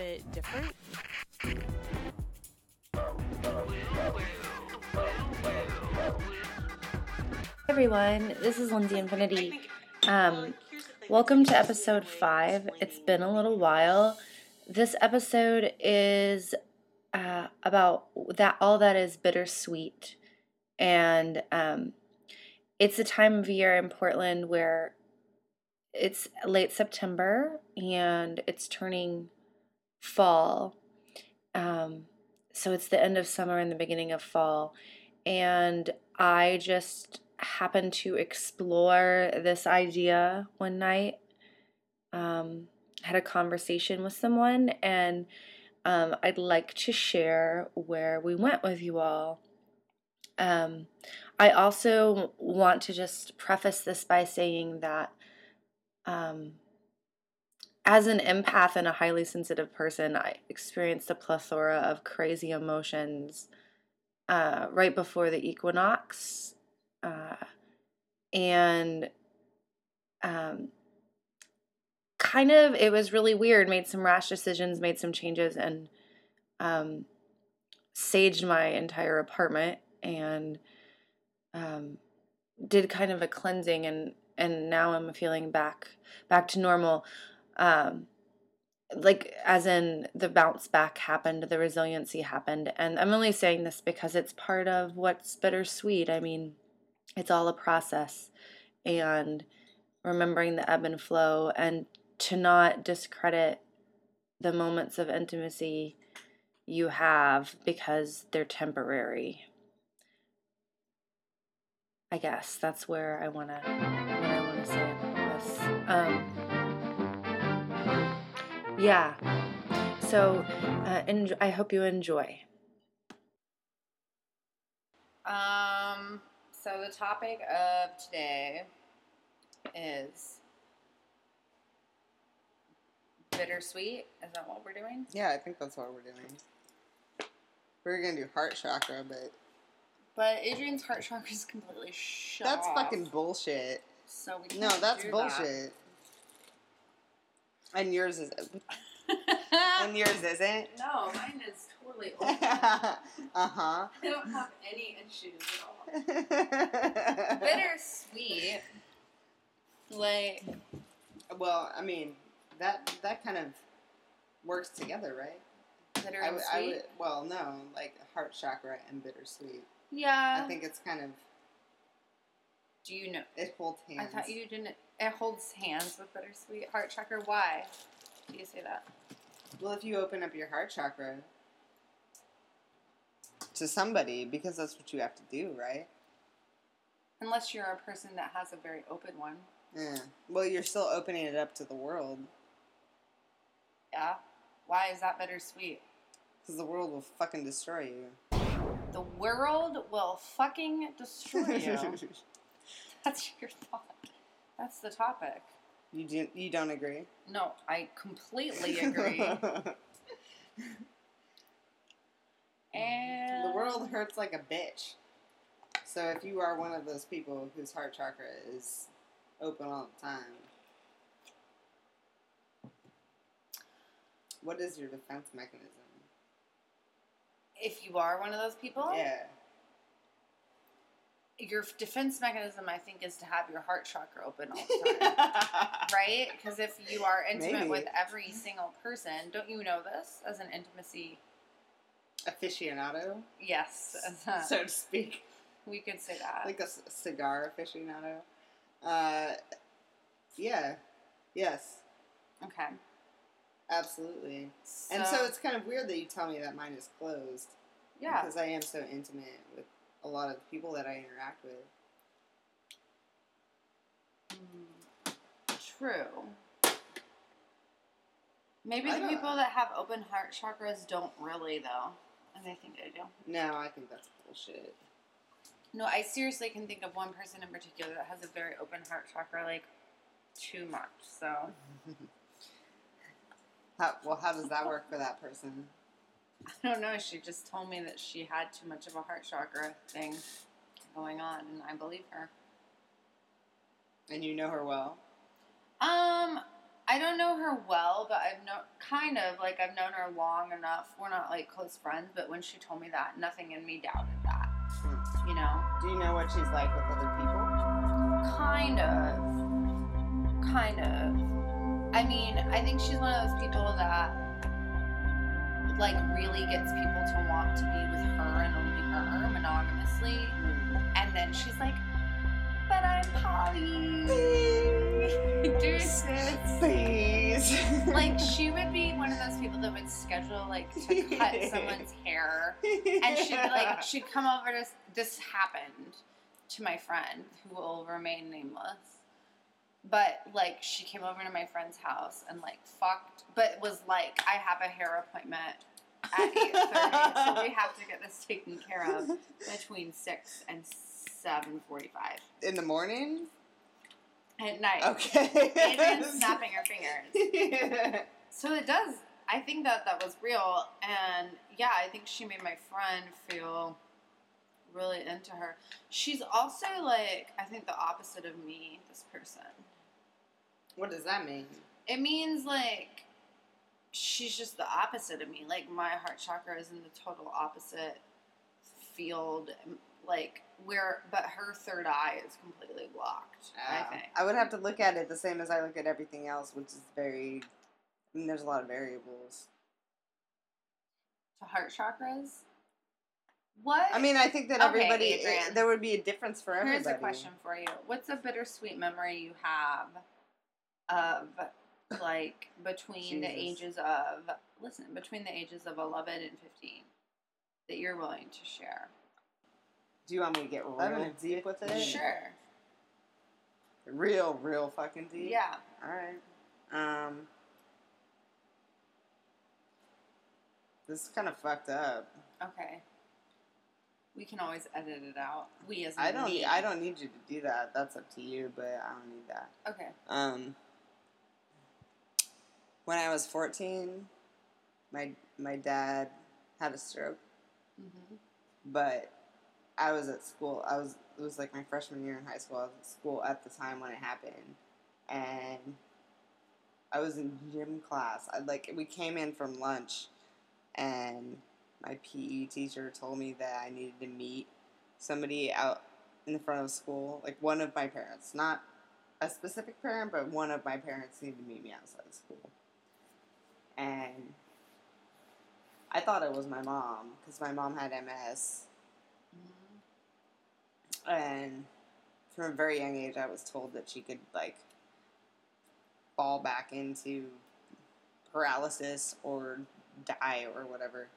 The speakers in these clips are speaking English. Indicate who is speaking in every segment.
Speaker 1: bit different.
Speaker 2: everyone, this is Lindsay Infinity. Um, welcome to episode five. It's been a little while. This episode is uh, about that all that is bittersweet, and um, it's a time of year in Portland where it's late September and it's turning fall. Um, so it's the end of summer and the beginning of fall, and I just happened to explore this idea one night. Um, had a conversation with someone, and um, I'd like to share where we went with you all. Um, I also want to just preface this by saying that um, as an empath and a highly sensitive person, I experienced a plethora of crazy emotions uh, right before the equinox. Uh, and um, kind of, it was really weird. Made some rash decisions, made some changes, and um, saged my entire apartment and um, did kind of a cleansing and and now I'm feeling back back to normal. Um, like as in the bounce back happened, the resiliency happened, and I'm only saying this because it's part of what's bittersweet. I mean, it's all a process, and remembering the ebb and flow, and to not discredit the moments of intimacy you have because they're temporary. I guess that's where I wanna what I wanna say about this. Um, yeah. So, uh, and I hope you enjoy.
Speaker 3: Um, so the topic of today is bittersweet. Is that what we're doing?
Speaker 4: Yeah, I think that's what we're doing. We are gonna do heart chakra, but
Speaker 3: But Adrian's heart chakra is completely shut
Speaker 4: that's
Speaker 3: off,
Speaker 4: fucking bullshit.
Speaker 3: So we
Speaker 4: No,
Speaker 3: can't
Speaker 4: that's
Speaker 3: do
Speaker 4: bullshit. And yours is, and yours isn't.
Speaker 3: no, mine is totally open.
Speaker 4: uh huh.
Speaker 3: I don't have any issues at all. Bittersweet. Like
Speaker 4: well, I mean, that that kind of works together, right?
Speaker 3: bitter
Speaker 4: I
Speaker 3: and
Speaker 4: would,
Speaker 3: sweet.
Speaker 4: I would, well, no, like heart chakra and bittersweet.
Speaker 3: yeah.
Speaker 4: I think it's kind of
Speaker 3: Do you know?
Speaker 4: it holds hands.
Speaker 3: I thought you didn't. It holds hands with bittersweet heart chakra. Why do you say that?
Speaker 4: Well, if you open up your heart chakra to somebody, because that's what you have to do, right?
Speaker 3: Unless you're a person that has a very open one.
Speaker 4: Yeah. Well, you're still opening it up to the world
Speaker 3: Yeah. Why is that bittersweet?
Speaker 4: because the world will fucking destroy you.
Speaker 3: The world will fucking destroy you. That's your thought. That's the topic.
Speaker 4: you do, you don't agree?
Speaker 3: No, I completely agree. and
Speaker 4: the world hurts like a bitch. So if you are one of those people whose heart chakra is open all the time, what is your defense mechanism?
Speaker 3: If you are one of those people,
Speaker 4: Yeah.
Speaker 3: Your defense mechanism, I think, is to have your heart chakra open all the time. right? Because if you are intimate
Speaker 4: Maybe.
Speaker 3: with every single person, don't you know this as an intimacy?
Speaker 4: Aficionado,
Speaker 3: Yes,
Speaker 4: so to speak.
Speaker 3: we could say that.
Speaker 4: like a c- cigar aficionado. Uh, yeah, yes,
Speaker 3: okay.
Speaker 4: absolutely. and so it's kind of weird that you tell me that mine is closed
Speaker 3: yeah.
Speaker 4: because I am so intimate with a lot of the people that I interact with.
Speaker 3: Mm, True. Maybe
Speaker 4: I
Speaker 3: the people that have open heart chakras don't really, though. And I think they do.
Speaker 4: No, I think that's bullshit.
Speaker 3: No, I seriously can think of one person in particular that has a very open heart chakra, like too much. So
Speaker 4: How, well, how does that work for that person?
Speaker 3: I don't know. She just told me that she had too much of a heart chakra thing going on, and I believe her.
Speaker 4: And you know her well.
Speaker 3: Um,
Speaker 2: I don't know her well, but I've known kind of like I've known her long enough. We're not like close friends, but when she told me that, nothing in me doubted that.
Speaker 4: Hmm.
Speaker 2: You know,
Speaker 4: Do you know what she's like with other people?
Speaker 2: kind of, kind of. I mean, I think she's one of those people that like really gets people to want to be with her and only her monogamously, mm. and then she's like, "But I'm poly." Dude.
Speaker 4: Please.
Speaker 2: like she would be one of those people that would schedule like to cut someone's hair and she'd like she'd come over to this happened to my friend who will remain nameless but like she came over to my friend's house and like fucked but was like i have a hair appointment at 8.30 so we have to get this taken care of between 6 and 7.45
Speaker 4: in the morning.
Speaker 2: at night
Speaker 4: Okay.
Speaker 2: and snapping her fingers So it does. I think that that was real, and yeah, I think she made my friend feel really into her. She's also like, I think the opposite of me. This person.
Speaker 4: what does that mean?
Speaker 2: It means like she's just the opposite of me. Like my heart chakra is in the total opposite field. Like where, but her third eye is completely blocked. I
Speaker 4: Uh,
Speaker 2: think.
Speaker 4: I would have to look at it the same as I look at everything else, which is very. I mean, there's a lot of variables.
Speaker 2: to heart chakras. What?
Speaker 4: I mean, I think that
Speaker 2: Okay,
Speaker 4: everybody there would be a difference for everybody.
Speaker 2: Here's a question for you. What's a bittersweet memory you have of like between the ages of listen, between the ages of 11 and 15 that you're willing to share?
Speaker 4: Do you want me to get real deep with it?
Speaker 2: Sure.
Speaker 4: Real, real fucking deep.
Speaker 2: Yeah.
Speaker 4: All right. Um. This is kind of fucked up.
Speaker 2: Okay. We can always edit it out. We as
Speaker 4: I don't.
Speaker 2: me.
Speaker 4: I don't need you to do that. That's up to you. But I don't need that.
Speaker 2: Okay.
Speaker 4: Um, when I was 14, my my dad had a stroke,
Speaker 2: hmm
Speaker 4: but I was at school. I was it was like my freshman year in high school. I was at school at the time when it happened, and I was in gym class. I like we came in from lunch, and my PE teacher told me that I needed to meet somebody out in the front of school, like one of my parents, not a specific parent, but one of my parents needed to meet me outside of school. And I thought it was my mom because my mom had MS,
Speaker 2: hmm
Speaker 4: and from a very young age, I was told that she could like fall back into paralysis or die or whatever.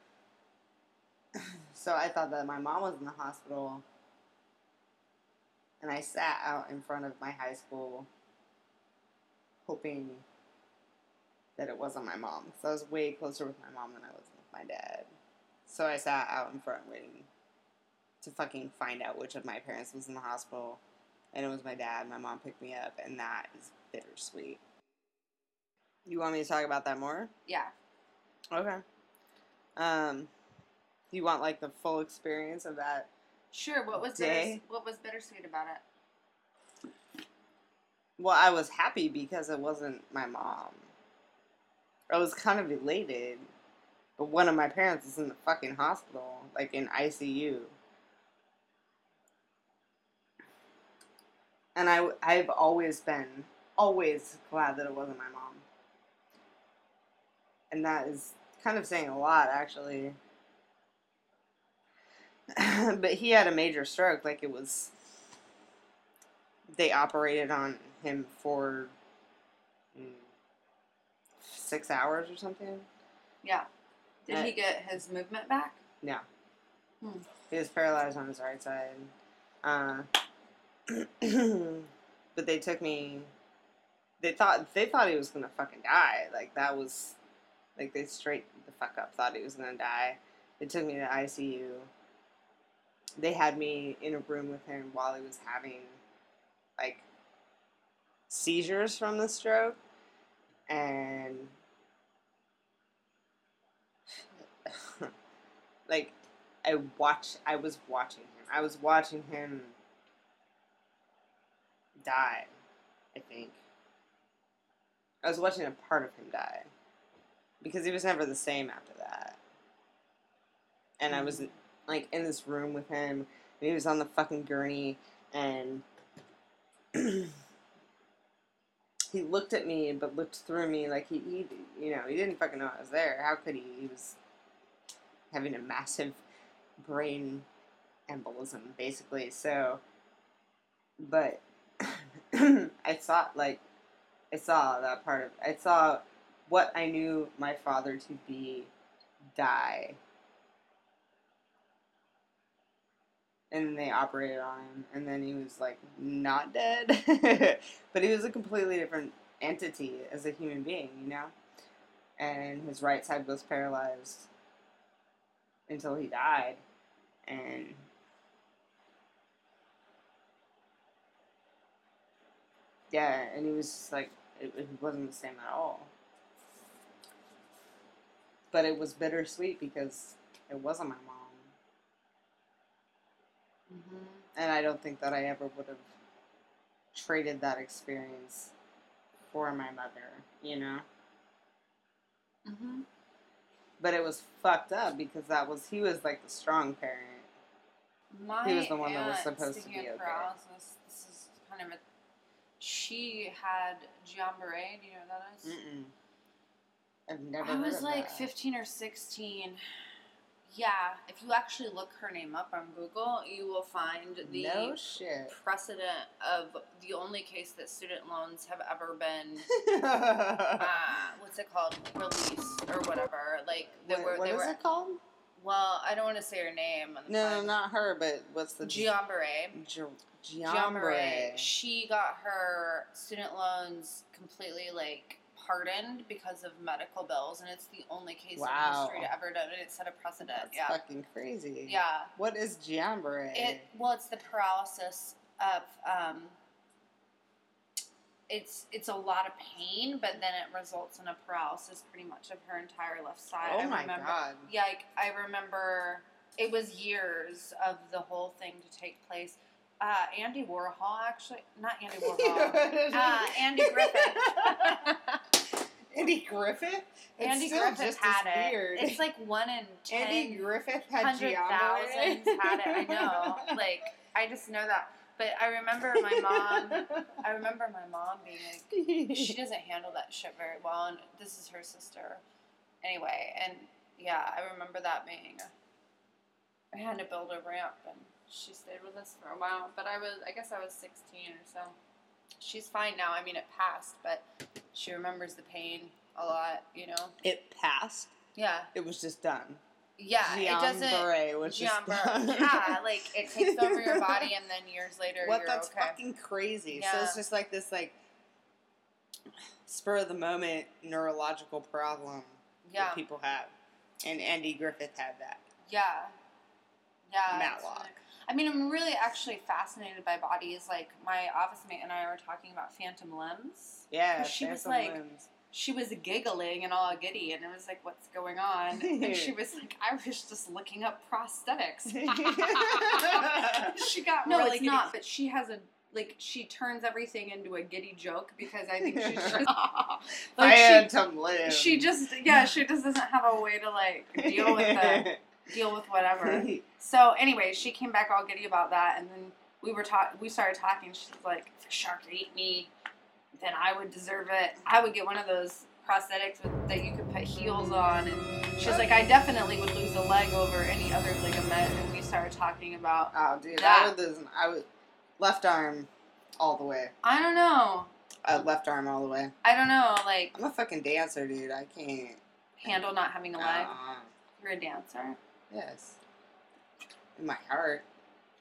Speaker 4: so I thought that my mom was in the hospital, and I sat out in front of my high school, hoping that it wasn't my mom. So I was way closer with my mom than I was with my dad. So I sat out in front waiting to fucking find out which of my parents was in the hospital. And it was my dad. My mom picked me up, and that is bittersweet. You want me to talk about that more?
Speaker 2: Yeah.
Speaker 4: Okay. Um, you want like the full experience of that?
Speaker 2: Sure. What was
Speaker 4: Day.
Speaker 2: bitters- what was bittersweet about it?
Speaker 4: Well, I was happy because it wasn't my mom. I was kind of elated, but one of my parents is in the fucking hospital, like in ICU. And I, I've always been, always glad that it wasn't my mom. And that is kind of saying a lot, actually. but he had a major stroke, like it was. They operated on him for six hours or something.
Speaker 2: Yeah. Did
Speaker 4: Uh,
Speaker 2: he get his movement back?
Speaker 4: No.
Speaker 2: Hmm.
Speaker 4: He was paralyzed on his right side. Uh, but they took me. They thought they thought he was gonna fucking die. Like that was, like they straight the fuck up thought he was gonna die. They took me to ICU. They had me in a room with him while he was having, like, seizures from the stroke, and like I watched I was watching him. I was watching him die, I think. I was watching a part of him die because he was never the same after that. And I was mm. like in this room with him, and he was on the fucking gurney, and he looked at me, but looked through me like he, he, you know, he didn't fucking know I was there. How could he? He was having a massive brain embolism, basically. So, but I saw like I saw that part of I saw what I knew my father to be die. And they operated on him, and then he was like not dead, but he was a completely different entity as a human being, you know. And his right side was paralyzed until he died, and yeah, and he was just like it, it wasn't the same at all. But it was bittersweet because it wasn't my mom,
Speaker 2: Mm-hmm.
Speaker 4: and I don't think that I ever would have traded that experience for my mother, you know.
Speaker 2: Mm-hmm.
Speaker 4: But it was fucked up because that was he was like the strong parent.
Speaker 2: My
Speaker 4: He was the one that was supposed to be okay.
Speaker 2: paralysis, this is kind of a. She had Guillain-Barré. Do you know what that is?
Speaker 4: I've never.
Speaker 2: I was like
Speaker 4: that.
Speaker 2: 15 or 16. Yeah, if you actually look her name up on Google, you will find the
Speaker 4: no shit.
Speaker 2: precedent of the only case that student loans have ever been. Uh, what's it called? Released or whatever. Like they
Speaker 4: Wait,
Speaker 2: were.
Speaker 4: what
Speaker 2: they
Speaker 4: is
Speaker 2: were.
Speaker 4: it called?
Speaker 2: Well, I don't want to say her name. on the
Speaker 4: No, no, not her. But what's the
Speaker 2: Guillain-Barré.
Speaker 4: Gi-
Speaker 2: Giambre,
Speaker 4: Giambre.
Speaker 2: she got her student loans completely like pardoned because of medical bills, and it's the only case
Speaker 4: Wow.
Speaker 2: in history to ever done it. It set a precedent.
Speaker 4: That's
Speaker 2: yeah,
Speaker 4: fucking crazy.
Speaker 2: yeah.
Speaker 4: What is Giambre?
Speaker 2: It well, it's the paralysis of um. It's it's a lot of pain, but then it results in a paralysis pretty much of her entire left side.
Speaker 4: oh
Speaker 2: I
Speaker 4: my
Speaker 2: remember,
Speaker 4: god.
Speaker 2: Yeah, like, I remember it was years of the whole thing to take place. Uh, Andy Warhol, actually, not Andy Warhol. uh, Andy Griffith.
Speaker 4: Andy Griffith? It's
Speaker 2: Andy Griffith
Speaker 4: just
Speaker 2: had it.
Speaker 4: weird.
Speaker 2: It's like one in ten.
Speaker 4: Andy Griffith had
Speaker 2: hundred thousands had it. I know. Like I just know that. But I remember my mom. I remember my mom being like, she doesn't handle that shit very well, and this is her sister. Anyway, and yeah, I remember that being. I had to build a ramp, and she stayed with us for a while. But I was, I guess, I was sixteen or so. She's fine now. I mean, it passed, but she remembers the pain a lot. You know.
Speaker 4: it passed.
Speaker 2: Yeah.
Speaker 4: It was just done.
Speaker 2: Yeah. it doesn't.
Speaker 4: Giambre was just done.
Speaker 2: yeah, like it takes over your body, and then years later,
Speaker 4: what? That's
Speaker 2: okay.
Speaker 4: fucking crazy.
Speaker 2: Yeah.
Speaker 4: So it's just like this, like spur of the moment neurological problem
Speaker 2: yeah.
Speaker 4: that people have, and Andy Griffith had that.
Speaker 2: Yeah. Yeah.
Speaker 4: Matlock.
Speaker 2: Really- I mean, I'm really actually fascinated by bodies. Like my office mate and I were talking about phantom limbs.
Speaker 4: Yeah,
Speaker 2: She was
Speaker 4: phantom
Speaker 2: like-
Speaker 4: limbs.
Speaker 2: She was giggling and all giddy, and it was like, "What's going on?" And she was like, "I was just looking up prosthetics."
Speaker 4: she
Speaker 2: got
Speaker 4: no,
Speaker 2: really it's not, but she has a like she turns everything into a giddy joke because I think she's just like she,
Speaker 4: phantom limbs.
Speaker 2: she just yeah she just doesn't have a way to like deal with the deal with whatever. So anyway, she came back all giddy about that, and then we were talk. We started talking. She's like, "If a shark ate me, then I would deserve it. I would get one of those prosthetics with, that you could put heels on." And she's like, "I definitely would lose a leg over any other ligament." And we started talking about.
Speaker 4: oh, dude,
Speaker 2: That.
Speaker 4: I would lose. I would left arm all the way.
Speaker 2: I don't know.
Speaker 4: Uh, left arm all the way.
Speaker 2: I don't know. Like
Speaker 4: I'm a fucking dancer, dude. I can't.
Speaker 2: handle not having a leg.
Speaker 4: Uh,
Speaker 2: You're a dancer
Speaker 4: yes. In my heart.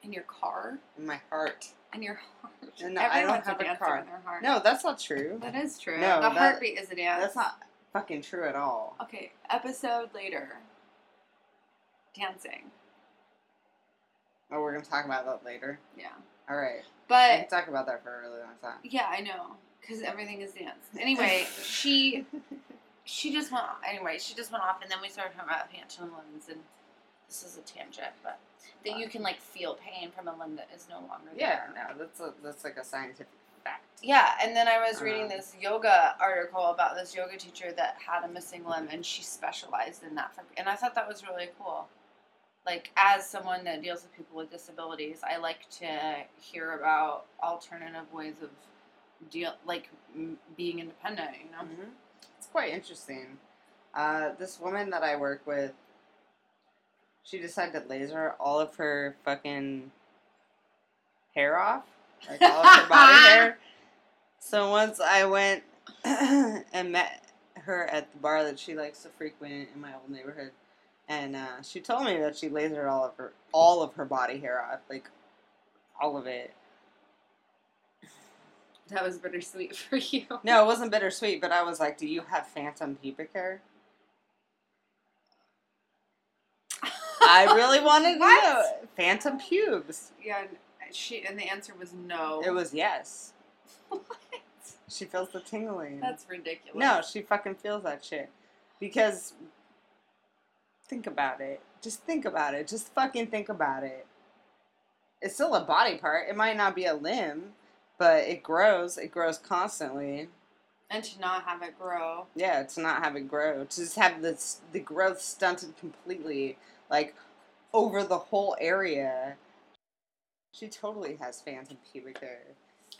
Speaker 2: in your car.
Speaker 4: In my heart.
Speaker 2: In your heart.
Speaker 4: No, I don't have a
Speaker 2: dancer
Speaker 4: car.
Speaker 2: In their heart.
Speaker 4: No, that's not true.
Speaker 2: That is true.
Speaker 4: No,
Speaker 2: the
Speaker 4: that-
Speaker 2: heartbeat is a dance.
Speaker 4: That's not fucking true at all.
Speaker 2: Okay, episode later. Dancing.
Speaker 4: Oh, we're gonna talk about that later.
Speaker 2: Yeah.
Speaker 4: All right. we
Speaker 2: But
Speaker 4: can talk about that for a really long time.
Speaker 2: yeah, I know cuz everything is dance. Anyway, she she just went anyway, she just went off and then we started talking about limbs and this is a tangent, but that you can like feel pain from a limb that is no longer there.
Speaker 4: Yeah, no, that's a, that's like a scientific fact.
Speaker 2: Yeah, and then I was reading
Speaker 4: Um,
Speaker 2: this yoga article about this yoga teacher that had a missing limb, and she specialized in that. For, and I thought that was really cool. Like, as someone that deals with people with disabilities, I like to hear about alternative ways of deal, like m- being independent. You know.
Speaker 4: Mhm. It's quite interesting. Uh, this woman that I work with, she decided to laser all of her fucking hair off, like all of her body hair. So once I went and met her at the bar that she likes to frequent in my old neighborhood, and uh, she told me that she lasered all of her all of her body hair off, like all of it.
Speaker 2: That was bittersweet for you.
Speaker 4: No, it wasn't bittersweet, but I was like, "Do you have phantom pubic hair?" I really wanted to
Speaker 2: What?
Speaker 4: know. Phantom pubes.
Speaker 2: Yeah, and she and the answer was no.
Speaker 4: It was yes.
Speaker 2: what?
Speaker 4: She feels the tingling.
Speaker 2: That's ridiculous.
Speaker 4: no, she fucking feels that shit. Because think about it. Just think about it. Just fucking think about it. It's still a body part. It might not be a limb, but it grows. It grows constantly.
Speaker 2: and to not have it grow.
Speaker 4: Yeah, to not have it grow, to just have the the growth stunted completely, like over the whole area. She totally has phantom pubic hair.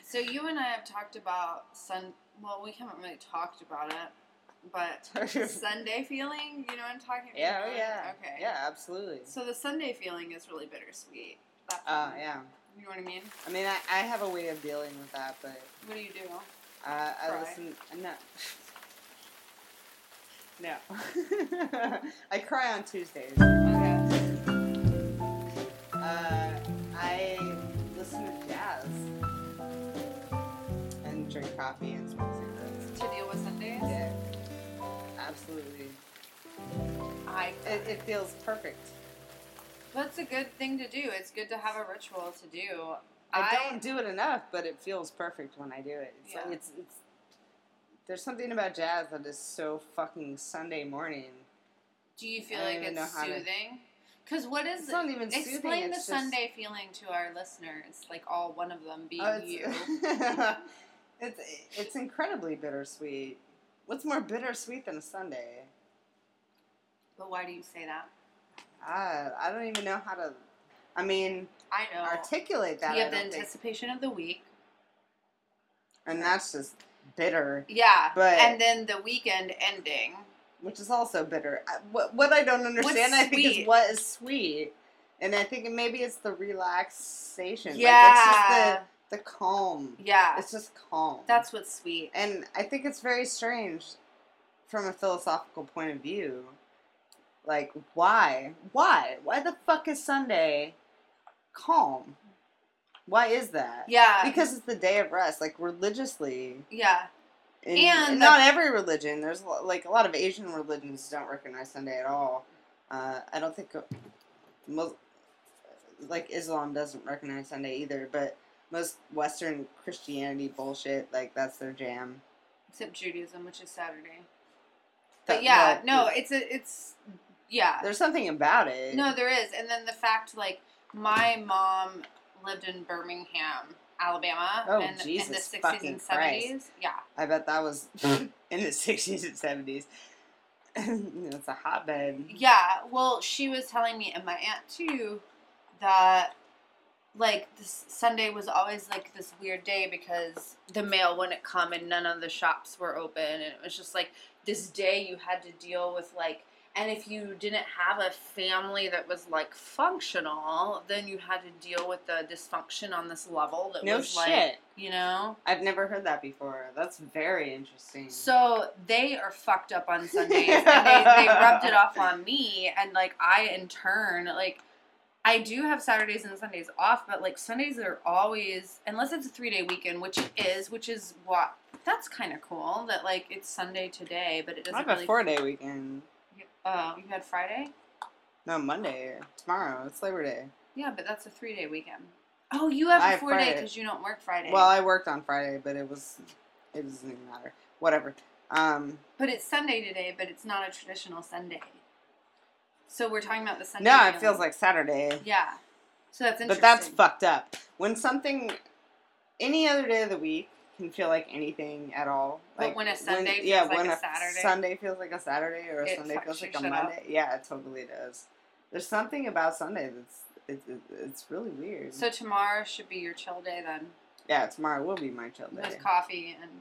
Speaker 2: So you and I have talked about sun. Well, we haven't really talked about it, but Sunday feeling. You know what I'm talking about?
Speaker 4: Yeah, oh yeah,
Speaker 2: Okay.
Speaker 4: yeah, absolutely.
Speaker 2: So the Sunday feeling is really bittersweet. That
Speaker 4: Uh, yeah.
Speaker 2: You know what I mean?
Speaker 4: I mean, I, I have a way of dealing with that, but
Speaker 2: What do you do?
Speaker 4: uh, I listen. No. No. I cry on Tuesdays. Coffee and smoke cigarettes.
Speaker 2: To deal with Sundays.
Speaker 4: Yeah, absolutely.
Speaker 2: I.
Speaker 4: It, it feels perfect.
Speaker 2: That's a good thing to do. It's good to have a ritual to do.
Speaker 4: I, don't do it enough, but it feels perfect when I do it. It's like
Speaker 2: Yeah.
Speaker 4: it's it's. There's something about jazz that is so fucking Sunday morning.
Speaker 2: Do you feel like it's soothing? Because what is
Speaker 4: It's not even soothing,
Speaker 2: explain the
Speaker 4: it's just-
Speaker 2: Sunday feeling to our listeners? Like all one of them being
Speaker 4: Oh,
Speaker 2: you.
Speaker 4: it's, it's incredibly bittersweet. What's more bittersweet than a Sunday?
Speaker 2: But why do you say that?
Speaker 4: I I don't even know how to. I mean,
Speaker 2: I know.
Speaker 4: articulate that.
Speaker 2: you have the
Speaker 4: don't think.
Speaker 2: anticipation of the week.
Speaker 4: and that's just bitter,
Speaker 2: Yeah.
Speaker 4: But-
Speaker 2: and then the weekend ending.
Speaker 4: which is also bitter. What what I don't understand, I think, is what is sweet, and I think maybe it's the relaxation.
Speaker 2: Yeah.
Speaker 4: like, it's just the calm.
Speaker 2: yeah.
Speaker 4: It's just calm.
Speaker 2: That's what's sweet.
Speaker 4: And I think it's very strange from a philosophical point of view. Like, why? Why? Why the fuck is Sunday calm? Why is that?
Speaker 2: Yeah.
Speaker 4: Because it's the day of rest. Like, religiously.
Speaker 2: yeah.
Speaker 4: In,
Speaker 2: And the-
Speaker 4: not every religion. There's, a lo- like, a lot of Asian religions don't recognize Sunday at all. Uh, I don't think. uh, like, Islam doesn't recognize Sunday either, but most Western Christianity bullshit, like, that's their jam.
Speaker 2: Except Judaism, which is Saturday.
Speaker 4: That-
Speaker 2: But yeah, no, it's a it's yeah.
Speaker 4: There's something about it.
Speaker 2: No, there is. And then the fact like my mom lived in Birmingham, Alabama
Speaker 4: Oh,
Speaker 2: in, in the sixties and seventies. Yeah.
Speaker 4: I bet that was in the 60s and 70s. it's a hotbed.
Speaker 2: Yeah, well, she was telling me, and my aunt too, that like this Sunday was always like this weird day because the mail wouldn't come and none of the shops were open, and it was just like this day you had to deal with like. And if you didn't have a family that was like functional, then you had to deal with the dysfunction on this level that
Speaker 4: No
Speaker 2: was
Speaker 4: shit.
Speaker 2: like, you know.
Speaker 4: I've never heard that before. That's very interesting.
Speaker 2: So they are fucked up on Sundays, and they, they rubbed it off on me, and like I in turn, like I do have Saturdays and Sundays off, but like Sundays are always, unless it's a three day weekend, which it is, which is what that's kind of cool that like it's Sunday today, but it doesn't I
Speaker 4: have a four day weekend.
Speaker 2: Oh, you had Friday?
Speaker 4: No, Monday. Tomorrow. It's Labor Day.
Speaker 2: Yeah, but that's a three day weekend. Oh, you have
Speaker 4: I
Speaker 2: a
Speaker 4: have
Speaker 2: four day because you don't work Friday.
Speaker 4: Well, I worked on Friday, but it was. It doesn't even matter. Whatever. Um,
Speaker 2: but it's Sunday today, but it's not a traditional Sunday. So we're talking about the Sunday.
Speaker 4: no, it feels like Saturday.
Speaker 2: Yeah. So that's interesting.
Speaker 4: But that's fucked up. When something, any other day of the week, can feel like anything at all.
Speaker 2: But
Speaker 4: Like
Speaker 2: when a Sunday feels
Speaker 4: yeah,
Speaker 2: like
Speaker 4: when
Speaker 2: a Saturday?
Speaker 4: Sunday feels like a Saturday, or a
Speaker 2: It
Speaker 4: Sunday feels like a
Speaker 2: shit up.
Speaker 4: Monday. Yeah, it totally does. There's something about Sunday that's it's it, it's really weird.
Speaker 2: So tomorrow should be your chill day then,
Speaker 4: yeah, tomorrow will be my chill day.
Speaker 2: with coffee and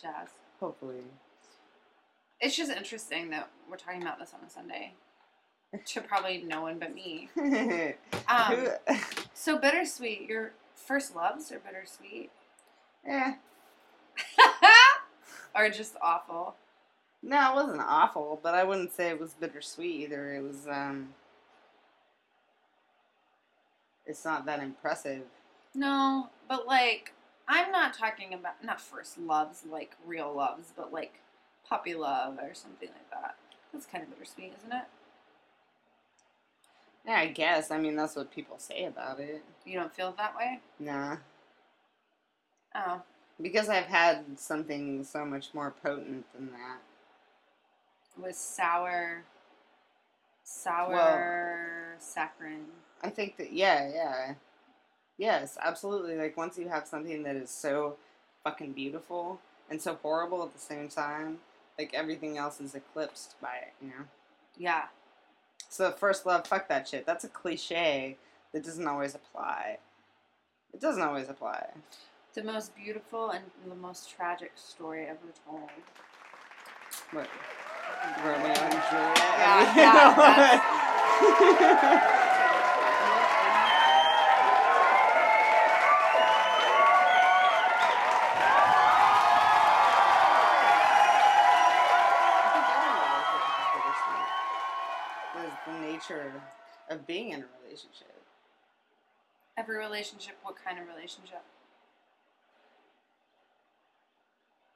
Speaker 2: jazz.
Speaker 4: Hopefully.
Speaker 2: It's just interesting that we're talking about this on a Sunday. To probably no one but me. Um, so bittersweet. Your first loves are bittersweet,
Speaker 4: eh.
Speaker 2: or just awful.
Speaker 4: No, it wasn't awful, but I wouldn't say it was bittersweet either. It was um it's not that impressive.
Speaker 2: No, but like I'm not talking about not first loves like real loves, but like puppy love or something like that. That's kind of bittersweet, isn't it?
Speaker 4: Yeah, I guess. I mean that's what people say about it.
Speaker 2: You don't feel that way?
Speaker 4: Nah.
Speaker 2: Oh,
Speaker 4: Because I've had something so much more potent than that.
Speaker 2: it was sour, sour saccharine.
Speaker 4: I think that yeah, yeah. Yes, absolutely. Like once you have something that is so fucking beautiful and so horrible at the same time, like everything else is eclipsed by it, you know?
Speaker 2: Yeah,
Speaker 4: So first love, fuck that shit. That's a cliche that doesn't always apply. It doesn't always apply.
Speaker 2: the most beautiful and the most tragic story ever told.
Speaker 4: What? Romeo and Juliet.
Speaker 2: Yeah, yeah,
Speaker 4: Every relationship,
Speaker 2: what kind of relationship?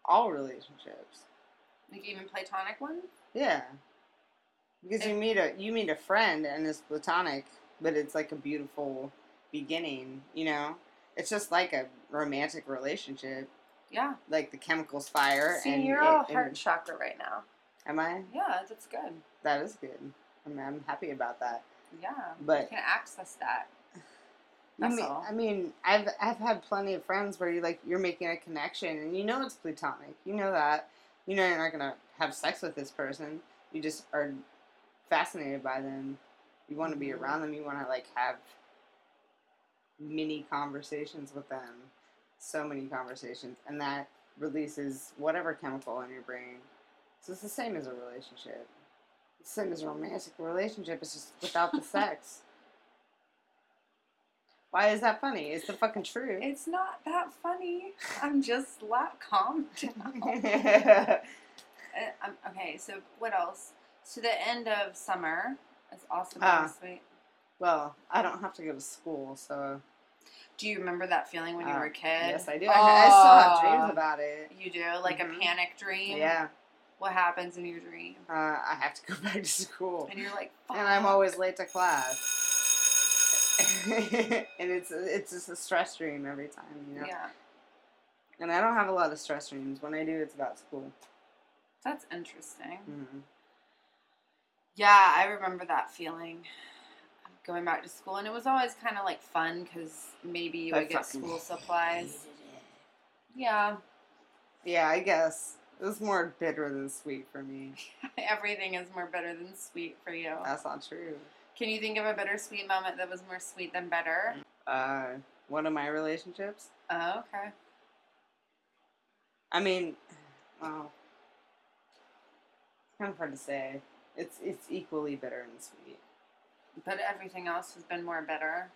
Speaker 4: All relationships.
Speaker 2: Like even platonic ones?
Speaker 4: Yeah. Because you meet a you meet a friend and it's platonic, but it's like a beautiful beginning, you know? It's just like a romantic relationship.
Speaker 2: Yeah.
Speaker 4: Like the chemicals fire
Speaker 2: See,
Speaker 4: and
Speaker 2: you're
Speaker 4: it-
Speaker 2: all heart chakra right now.
Speaker 4: Am I?
Speaker 2: Yeah, that's good.
Speaker 4: That is good. I mean, I'm happy about that.
Speaker 2: Yeah,
Speaker 4: But-
Speaker 2: you can access that. That's
Speaker 4: mean,
Speaker 2: all.
Speaker 4: I mean, I've I've had plenty of friends where you like you're making a connection and you know it's platonic. You know that. You know you're not gonna have sex with this person. You just are fascinated by them. You want to be
Speaker 2: Mhm.
Speaker 4: around them. You want to like have mini conversations with them. So many conversations, and that releases whatever chemical in your brain. So it's the same as a relationship. It's the same as a romantic relationship. It's just without the sex. Why is that funny? It's the fucking truth.
Speaker 2: It's not that funny. I'm just la calm down. Uh, um, okay, so what else? So the end of summer is awesome.
Speaker 4: Ah.
Speaker 2: sweet.
Speaker 4: well, I don't have to go to school, so
Speaker 2: Do you remember that feeling when you
Speaker 4: uh,
Speaker 2: were a kid?
Speaker 4: yes, I do. I, I still have
Speaker 2: Oh.
Speaker 4: dreams about it.
Speaker 2: You do, like
Speaker 4: Mhm.
Speaker 2: a panic dream.
Speaker 4: Yeah,
Speaker 2: What happens in your dream?
Speaker 4: uh, I have to go back to school,
Speaker 2: And you're like, Fuck.
Speaker 4: and I'm always late to class. and it's it's just a stress dream every time, you know.
Speaker 2: Yeah,
Speaker 4: And I don't have a lot of stress dreams. When I do, it's about school.
Speaker 2: that's interesting.
Speaker 4: hmm
Speaker 2: Yeah, I remember that feeling. Going back to school, and it was always kind of like fun because maybe you
Speaker 4: I
Speaker 2: would get school supplies. Yeah,
Speaker 4: Yeah, I guess it was more bitter than sweet for me.
Speaker 2: everything is more bitter than sweet for you.
Speaker 4: That's not true.
Speaker 2: Can you think of a bittersweet moment that was more sweet than bitter?
Speaker 4: Uh, one of my relationships.
Speaker 2: Oh, okay.
Speaker 4: I mean, well, it's kind of hard to say. It's it's equally bitter and sweet.
Speaker 2: But everything else has been more bitter.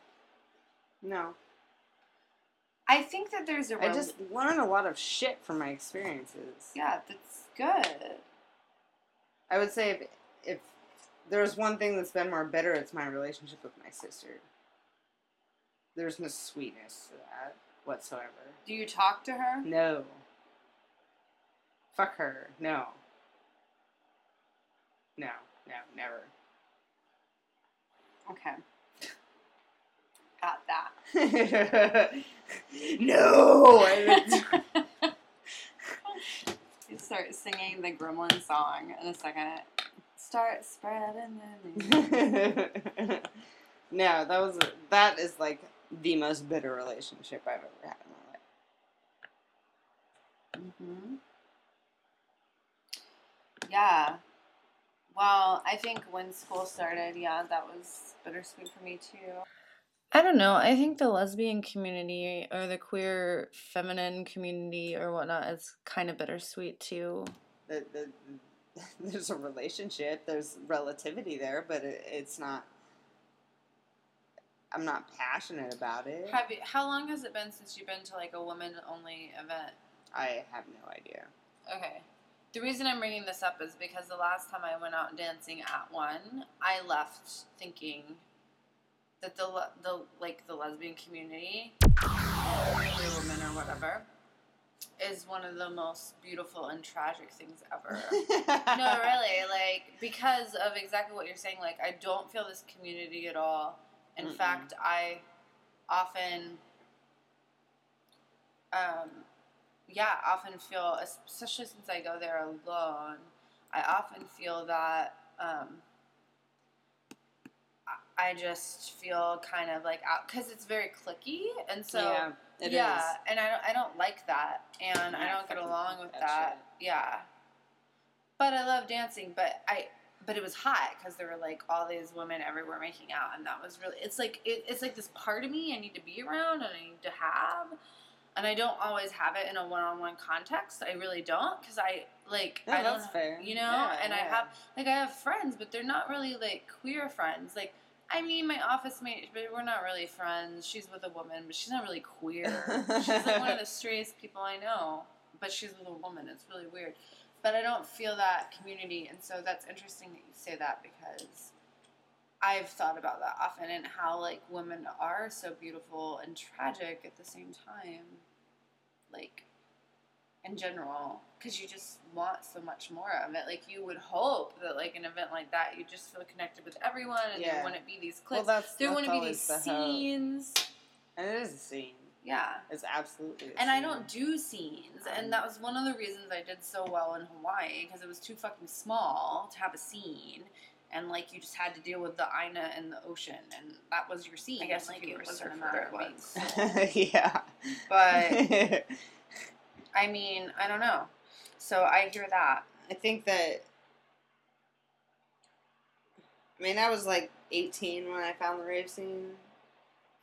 Speaker 4: No,
Speaker 2: I think that there's a.
Speaker 4: I
Speaker 2: rel-
Speaker 4: just learn a lot of shit from my experiences.
Speaker 2: Yeah, that's good.
Speaker 4: I would say if if there's one thing that's been more bitter, it's my relationship with my sister. There's no sweetness to that whatsoever.
Speaker 2: Do you talk to her?
Speaker 4: No. Fuck her. No. No. No. Never.
Speaker 2: Okay. Got that.
Speaker 4: no. I
Speaker 2: you start singing the Gremlin song in a second. Start spreading the news.
Speaker 4: no, that was that is like the most bitter relationship I've ever had in my life.
Speaker 2: Mm-hmm. Yeah. Well, I think when school started, yeah, that was bittersweet for me too.
Speaker 5: I don't know. I think the lesbian community or the queer feminine community or whatnot is kind of bittersweet too.
Speaker 4: The, the, there's a relationship, there's relativity there, but it, it's not. I'm not passionate about it.
Speaker 2: Have you, how long has it been since you've been to like a woman only event?
Speaker 4: I have no idea.
Speaker 2: Okay. The reason I'm bringing this up is because the last time I went out dancing at one, I left thinking that the the like the lesbian community, queer women or whatever, is one of the most beautiful and tragic things ever. no, really, like because of exactly what you're saying. Like I don't feel this community at all. In
Speaker 4: Mm-mm.
Speaker 2: fact, I often, um, yeah, often feel, especially since I go there alone, I often feel that um, I- just feel kind of like out because it's very clicky, and so
Speaker 4: yeah, it is.
Speaker 2: yeah, and I don't, I don't like that, and I
Speaker 4: Yeah,
Speaker 2: don't get along with
Speaker 4: that.
Speaker 2: Yeah, but I love dancing. But I, but it was hot because there were like all these women everywhere making out, and that was really. It's like it, it's like this part of me I need to be around and I need to have, and I don't always have it in a one-on-one context. I really don't because I like
Speaker 4: No,
Speaker 2: I don't,
Speaker 4: that's fair.
Speaker 2: you know,
Speaker 4: Yeah,
Speaker 2: and I have like I have friends, but they're not really like queer friends, like. I mean, my office mate, but we're not really friends. She's with a woman, but she's not really queer. she's like one of the straightest people I know, but she's with a woman. It's really weird. But I don't feel that community, and so that's interesting that you say that because I've thought about that often and how like women are so beautiful and tragic at the same time, like in general, because you just want so much more of it. Like you would hope that like an event like that, you just feel connected with everyone, and there wouldn't be these clips.
Speaker 4: well,
Speaker 2: clips.
Speaker 4: that's
Speaker 2: there
Speaker 4: that's
Speaker 2: wouldn't be these
Speaker 4: the hope.
Speaker 2: scenes.
Speaker 4: and it is a scene.
Speaker 2: Yeah.
Speaker 4: It's absolutely. A
Speaker 2: And I don't do scenes,
Speaker 4: Um,
Speaker 2: and that was one of the reasons I did so well in Hawaii because it was too fucking small to have a scene, and like you just had to deal with the Aina and the ocean, and that was your scene.
Speaker 5: I guess
Speaker 2: like
Speaker 5: if you
Speaker 2: it
Speaker 5: were
Speaker 2: wasn't a
Speaker 5: surfer,
Speaker 2: matter
Speaker 5: it
Speaker 2: of being
Speaker 5: was.
Speaker 4: yeah.
Speaker 2: But I mean, I don't know. So I hear that.
Speaker 4: I think that. I mean, I was like 18 when I found the rave scene,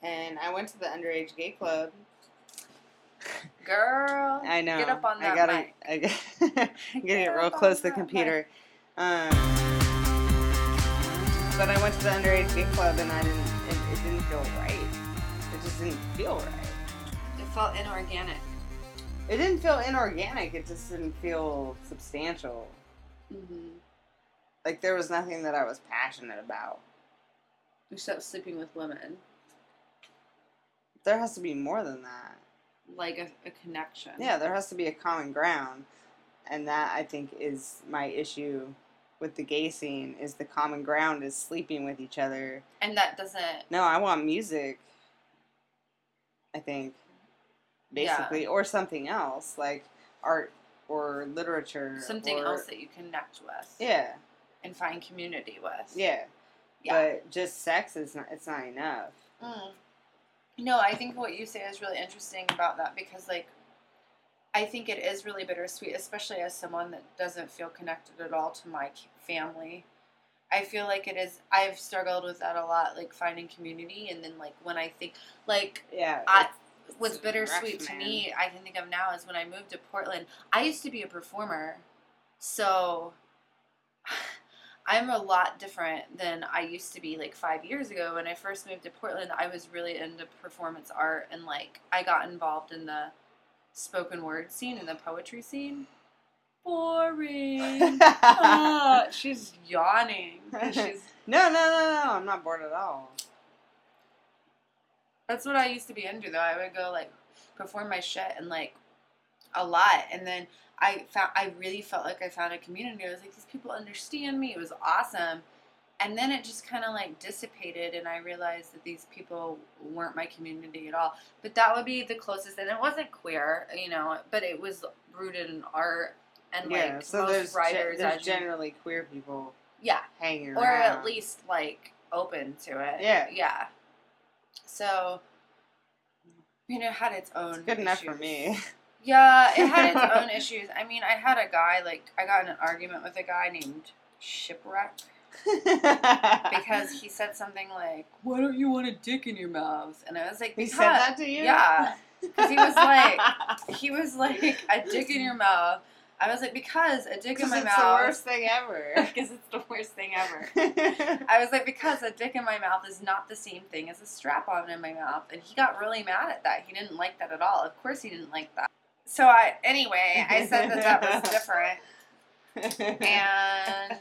Speaker 4: and I went to the underage gay club.
Speaker 2: Girl,
Speaker 4: I know.
Speaker 2: Get up on that
Speaker 4: I gotta.
Speaker 2: mic.
Speaker 4: I gotta I'm getting
Speaker 2: Get
Speaker 4: real close to the computer. Um, but I went to the underage gay club, and I didn't. It, it didn't feel right. It just didn't feel right.
Speaker 2: It felt inorganic.
Speaker 4: It didn't feel inorganic. It just didn't feel substantial.
Speaker 2: Mm-hmm.
Speaker 4: Like there was nothing that I was passionate about.
Speaker 2: Except sleeping with women,
Speaker 4: There has to be more than that.
Speaker 2: like a, a connection.
Speaker 4: Yeah, there has to be a common ground, and that I think is my issue with the gay scene. Is the common ground is sleeping with each other.
Speaker 2: and that doesn't.
Speaker 4: No, I want music. I think,
Speaker 2: Yeah.
Speaker 4: basically, or something else like art or literature.
Speaker 2: Something
Speaker 4: or-
Speaker 2: else that you connect with.
Speaker 4: Yeah,
Speaker 2: and find community with.
Speaker 4: yeah,
Speaker 2: Yeah.
Speaker 4: But just sex is not. It's not enough.
Speaker 2: Mm. No, I think what you say is really interesting about that because, like, I think it is really bittersweet, especially as someone that doesn't feel connected at all to my family. I feel like it is. I've struggled with that a lot, like finding community, and then like when I think, like,
Speaker 4: Yeah.
Speaker 2: I-
Speaker 4: it's
Speaker 2: bittersweet to me, I can think of now is when I moved to Portland. I used to be a performer, so I'm a lot different than I used to be like five years ago. When I first moved to Portland, I was really into performance art and like I got involved in the spoken word scene and the poetry scene. Boring. Ah, she's yawning. She's
Speaker 4: no, no, no, no. I'm not bored at all.
Speaker 2: That's what I used to be into though. I would go like perform my shit and like a lot, and then I found I really felt like I found a community. I was like, these people understand me. It was awesome, and then it just kind of like dissipated, and I realized that these people weren't my community at all. But that would be the closest, and it wasn't queer, you know, but it was rooted in art and
Speaker 4: yeah.
Speaker 2: like
Speaker 4: So
Speaker 2: most
Speaker 4: there's ge-
Speaker 2: writers,
Speaker 4: there's
Speaker 2: as
Speaker 4: generally queer people
Speaker 2: yeah,
Speaker 4: hanging around.
Speaker 2: or at least like open to it.
Speaker 4: Yeah.
Speaker 2: yeah. So, you know, it had its own.
Speaker 4: It's good enough for me.
Speaker 2: Yeah, it had its own issues. I mean, I had a guy like I got in an argument with a guy named Shipwreck because he said something like, "Why don't you want a dick in your mouth?" And I was like,
Speaker 4: he said that to you.
Speaker 2: Yeah, because he was like, he was like, "A dick in your mouth." I was like, "Because a dick in my
Speaker 4: it's
Speaker 2: mouth."
Speaker 4: the worst thing ever.
Speaker 2: Because it's the worst thing ever. I was like, because a dick in my mouth is not the same thing as a strap on in my mouth. And he got really mad at that. He didn't like that at all. Of course, he didn't like that. So, I, anyway, I said that that was different. And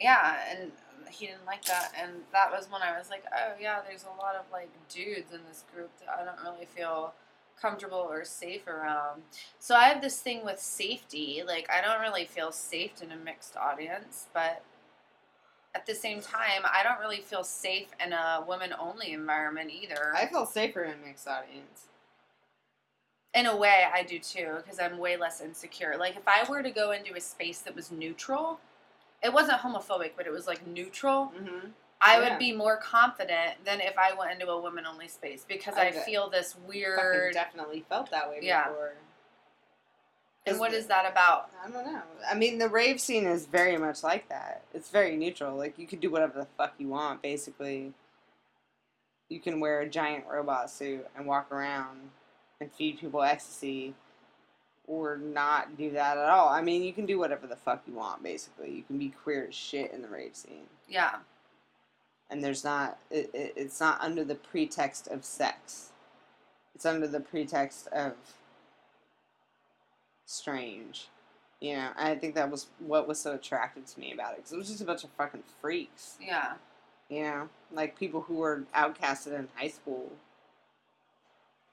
Speaker 2: yeah, and he didn't like that. And that was when I was like, oh, yeah, there's a lot of like dudes in this group that I don't really feel comfortable or safe around. So I have this thing with safety. Like, I don't really feel safe in a mixed audience, but at the same time, I don't really feel safe in a women only environment either.
Speaker 4: I feel safer in a mixed audience.
Speaker 2: in a way, I do too, because I'm way less insecure. Like, if I were to go into a space that was neutral, it wasn't homophobic, but it was like neutral.
Speaker 4: Mm-hmm.
Speaker 2: I oh,
Speaker 4: Yeah.
Speaker 2: would be more confident than if I went into a women only space because I,
Speaker 4: I
Speaker 2: feel this weird.
Speaker 4: definitely felt that way
Speaker 2: Yeah.
Speaker 4: before.
Speaker 2: And what is that about?
Speaker 4: I don't know. I mean, the rave scene is very much like that. It's very neutral. Like you could do whatever the fuck you want, basically. You can wear a giant robot suit and walk around and feed people ecstasy, or not do that at all. I mean, you can do whatever the fuck you want, basically. You can be queer as shit in the rave scene,
Speaker 2: Yeah.
Speaker 4: And there's not. It, it, it's not under the pretext of sex. It's under the pretext of strange. You know, I think that was what was so attractive to me about it because it was just a bunch of fucking freaks.
Speaker 2: Yeah.
Speaker 4: You know, like people who were outcasted in high school.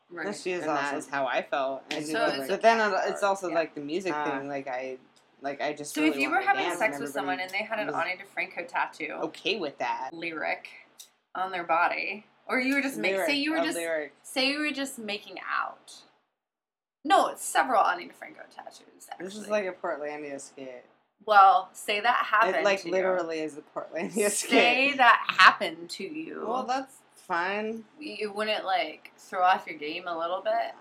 Speaker 2: Right.
Speaker 4: That's just
Speaker 1: And
Speaker 4: awesome.
Speaker 1: is how I felt. I
Speaker 4: So
Speaker 1: did
Speaker 2: it's-
Speaker 1: like-
Speaker 4: but then it's also
Speaker 2: Yeah.
Speaker 4: like the music
Speaker 1: Ah.
Speaker 4: thing. Like I, like I just.
Speaker 2: So
Speaker 4: really
Speaker 2: if you were having sex with someone and they had an Ani DiFranco tattoo,
Speaker 4: okay with that.
Speaker 2: lyric, on their body, or you were just make, say you were just
Speaker 4: lyric.
Speaker 2: say you were just making out. No, it's several Ani DiFranco tattoos. Actually.
Speaker 4: This is like a Portlandia skit.
Speaker 2: well, say that happened.
Speaker 4: It like literally is a Portlandia
Speaker 2: You.
Speaker 4: skit.
Speaker 2: Say that happened to you.
Speaker 4: Well, that's fine.
Speaker 2: you wouldn't like throw off your game a little bit.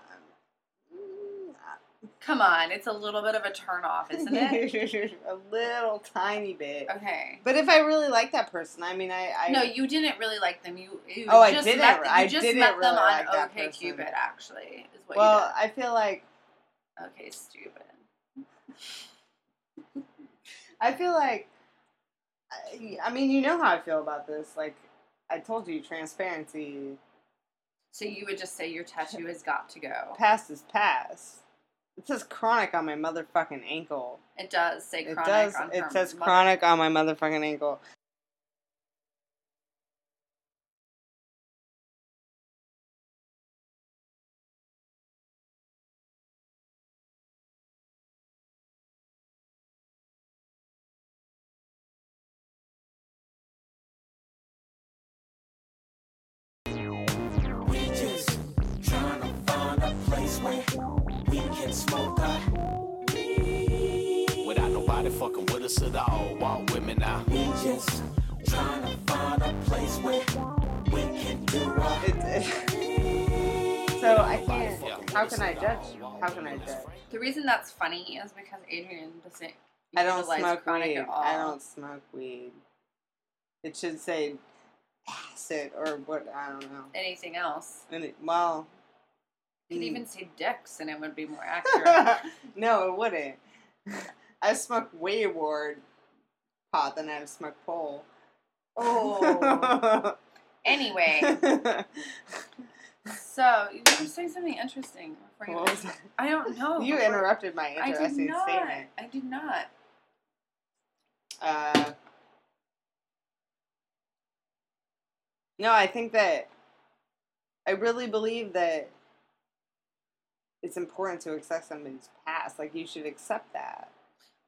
Speaker 2: Come on, it's a little bit of a turnoff, isn't it?
Speaker 4: a little tiny bit.
Speaker 2: okay.
Speaker 4: But if I really like that person, I mean, I, I
Speaker 2: no, you didn't really like them. You, you
Speaker 4: Oh, I
Speaker 2: just
Speaker 4: didn't-
Speaker 2: Met, you
Speaker 4: I
Speaker 2: just
Speaker 4: didn't
Speaker 2: met them
Speaker 4: really
Speaker 2: on
Speaker 4: like
Speaker 2: OkCupid, actually, is what you
Speaker 4: well, I feel like.
Speaker 2: Okay, stupid.
Speaker 4: I feel like I, I mean, you know how I feel about this. Like I told you, transparency.
Speaker 2: So you would just say your tattoo has got to go.
Speaker 4: Past is past. It says chronic on my motherfucking ankle.
Speaker 2: It does say chronic It
Speaker 4: does.
Speaker 2: on
Speaker 4: It says
Speaker 2: mother-
Speaker 4: chronic on my motherfucking ankle. How can I judge?
Speaker 2: The reason that's funny is because Adrian doesn't.
Speaker 4: I don't smoke weed.
Speaker 2: At all.
Speaker 4: I don't smoke weed. It should say acid or what? I don't know.
Speaker 2: anything else.
Speaker 4: And it, well,
Speaker 2: You could
Speaker 4: mm.
Speaker 2: even say dicks, and it would be more accurate.
Speaker 4: no, it wouldn't. I smoke way more pot than I smoke smoked pole.
Speaker 2: oh. Anyway, so you were saying something interesting. before you-
Speaker 4: What was that?
Speaker 2: I don't know.
Speaker 4: You
Speaker 2: before-
Speaker 4: interrupted my interesting I
Speaker 2: not.
Speaker 4: statement.
Speaker 2: I did not.
Speaker 4: Uh, no, I think that I really believe that it's important to accept somebody's past. Like you should accept that.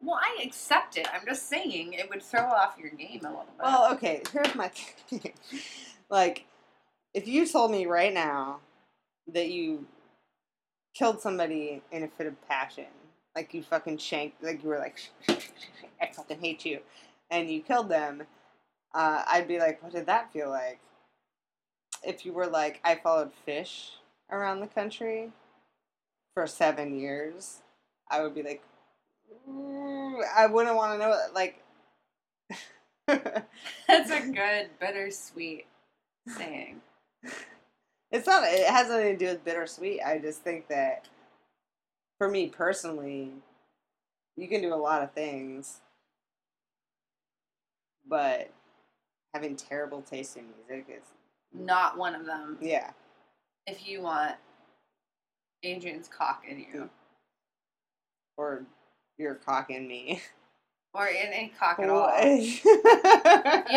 Speaker 2: Well, I accept it. I'm just saying it would throw off your game a little bit.
Speaker 4: Well, okay, here's my thing. like, if you told me right now that you killed somebody in a fit of passion, like you fucking shanked, like you were like, I fucking hate you, and you killed them, uh, I'd be like, what did that feel like? If you were like, I followed Phish around the country for seven years, I would be like, I wouldn't want to know. Like,
Speaker 2: That's a good bittersweet saying.
Speaker 4: It's not. It has nothing to do with bittersweet. I just think that, for me personally, you can do a lot of things, but having terrible taste in music is
Speaker 2: Not one of them.
Speaker 4: yeah.
Speaker 2: If you want Adrian's cock in you,
Speaker 4: Or you're cocking me.
Speaker 2: or in any cock at all. You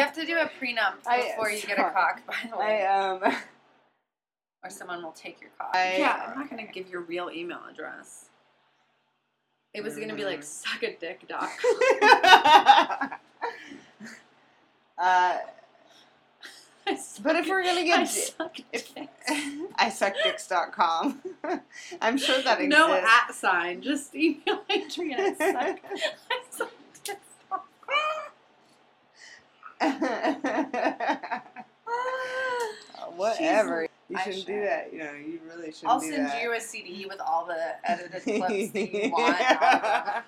Speaker 2: have to do a prenup
Speaker 4: I-
Speaker 2: before you get a cock, by the way,
Speaker 4: um.
Speaker 2: or someone will take your cock.
Speaker 4: I-
Speaker 5: yeah, I'm not gonna give your real email address. It was gonna be like
Speaker 4: Mm.
Speaker 5: suckadick.com.
Speaker 4: uh, but if we're gonna
Speaker 5: I
Speaker 4: get
Speaker 5: suck
Speaker 4: if-
Speaker 5: dick.
Speaker 4: isuckdicks.com, I'm sure that exists.
Speaker 5: No at sign, just email Adrian at suck. I suck
Speaker 4: Whatever. You
Speaker 2: I
Speaker 4: shouldn't do that. You know, you really shouldn't
Speaker 2: I'll
Speaker 4: do
Speaker 2: send
Speaker 4: that.
Speaker 2: you a CD with all the edited clips that you want.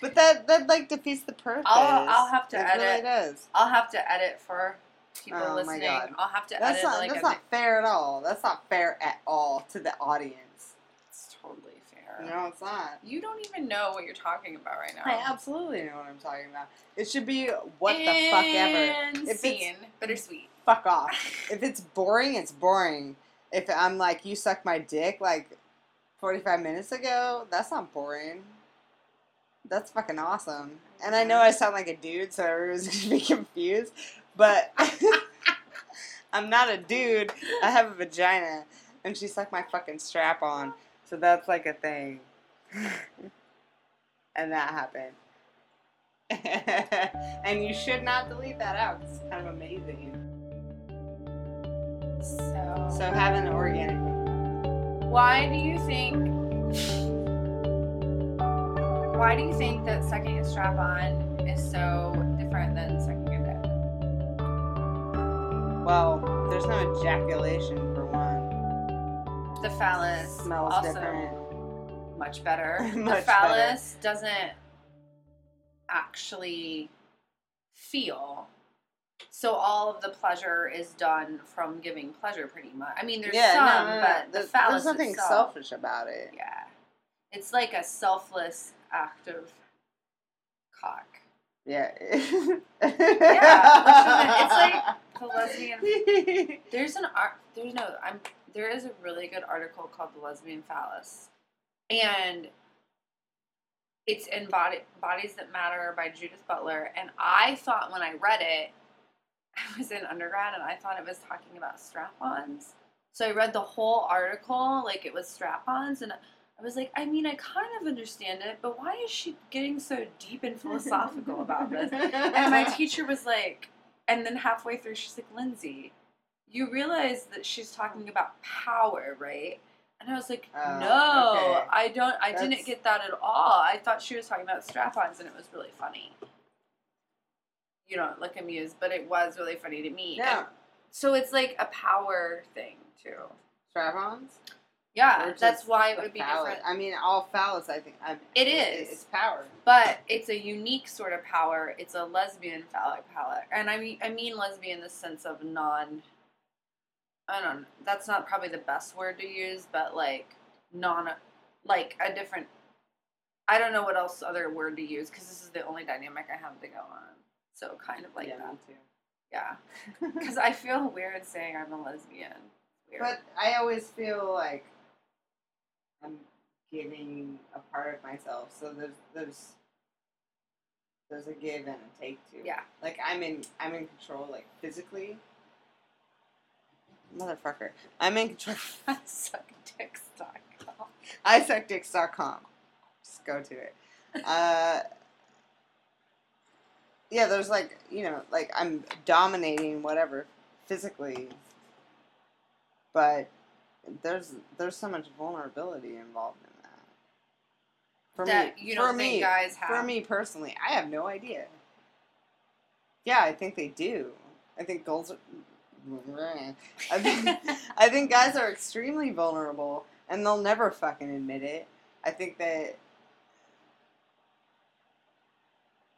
Speaker 4: but that that like defeats the purpose.
Speaker 2: I'll- I'll have to
Speaker 4: it
Speaker 2: edit.
Speaker 4: Really does.
Speaker 2: I'll have to edit for people
Speaker 4: Oh my. God.
Speaker 2: I'll have to
Speaker 4: That's
Speaker 2: edit
Speaker 4: not
Speaker 2: like
Speaker 4: that's not fair at all. That's not fair at all to the audience.
Speaker 2: It's totally.
Speaker 4: No, it's not.
Speaker 2: You don't even know what you're talking about right now.
Speaker 4: I absolutely know what I'm talking about. It should be what the fuck ever. If it's-
Speaker 2: scene. Bittersweet.
Speaker 4: Fuck off. if it's boring, it's boring. If I'm like, you suck my dick like 45 minutes ago, that's not boring. That's fucking awesome. And I know I sound like a dude, so everyone's gonna be confused, but I'm not a dude. I have a vagina, and she sucked my fucking strap on. So that's like a thing. and that happened. and you should not delete that out. it's kind of amazing.
Speaker 2: So,
Speaker 4: So have an organic.
Speaker 2: why do you think? Why do you think that sucking a strap on is so different than sucking a dick?
Speaker 4: Well, there's no ejaculation.
Speaker 2: The phallus
Speaker 4: Smells
Speaker 2: also
Speaker 4: different.
Speaker 2: much better. the
Speaker 4: Much
Speaker 2: phallus doesn't actually feel. So all of the pleasure is done from giving pleasure, pretty much. I mean, there's
Speaker 4: yeah,
Speaker 2: some,
Speaker 4: no, no, no.
Speaker 2: but the
Speaker 4: There's,
Speaker 2: phallus
Speaker 4: there's nothing
Speaker 2: itself,
Speaker 4: selfish about it.
Speaker 2: Yeah, it's like a selfless act of cock.
Speaker 4: Yeah.
Speaker 2: Yeah, it's like the lesbian. There's an art. There's no. I'm. There is a really good article called "The Lesbian Phallus," and it's in Body, Bodies That Matter by Judith Butler. And I thought when I read it, I was in undergrad, and I thought it was talking about strap-ons. So I read the whole article like it was strap-ons, and I was like, I mean, I kind of understand it, but why is she getting so deep and philosophical about this? And my teacher was like, and then halfway through, she's like, Lindsay, you realize that she's talking about power, right? And I was like,
Speaker 4: Oh,
Speaker 2: no,
Speaker 4: okay.
Speaker 2: I don't, I
Speaker 4: That's-
Speaker 2: didn't get that at all. I thought she was talking about strap ons, and it was really funny. You don't look amused, but it was really funny to me.
Speaker 4: Yeah.
Speaker 2: And so it's like a power thing, too.
Speaker 4: Strap-ons?
Speaker 2: Yeah, that's why it would be
Speaker 4: phallus?
Speaker 2: different.
Speaker 4: I mean, all phallus, I think. I
Speaker 2: It
Speaker 4: it-
Speaker 2: is.
Speaker 4: It's power.
Speaker 2: But it's a unique sort of power. It's a lesbian phallic power, and I mean I mean lesbian in the sense of non. I don't. know. That's not probably the best word to use, but like non, like a different. I don't know what else other word to use because this is the only dynamic I have to go on. So kind of like
Speaker 4: yeah,
Speaker 2: that.
Speaker 4: me
Speaker 2: Yeah, because I feel weird saying I'm a lesbian. Weird.
Speaker 4: But I always feel like I'm giving a part of myself. So there's there's there's a give and a take too.
Speaker 2: Yeah.
Speaker 4: Like I'm in I'm in control like physically. Motherfucker. I'm in control.
Speaker 2: suckdicks.com.
Speaker 4: IsuckDicks.com. Just go to it. Uh, yeah, there's like, you know, like I'm dominating whatever physically, but there's there's so much vulnerability involved in that. For
Speaker 2: That
Speaker 4: me,
Speaker 2: you don't
Speaker 4: for
Speaker 2: think
Speaker 4: me,
Speaker 2: guys have.
Speaker 4: for me personally, I have no idea. Yeah, I think they do. I think girls, I think, I think guys are extremely vulnerable and they'll never fucking admit it. I think that.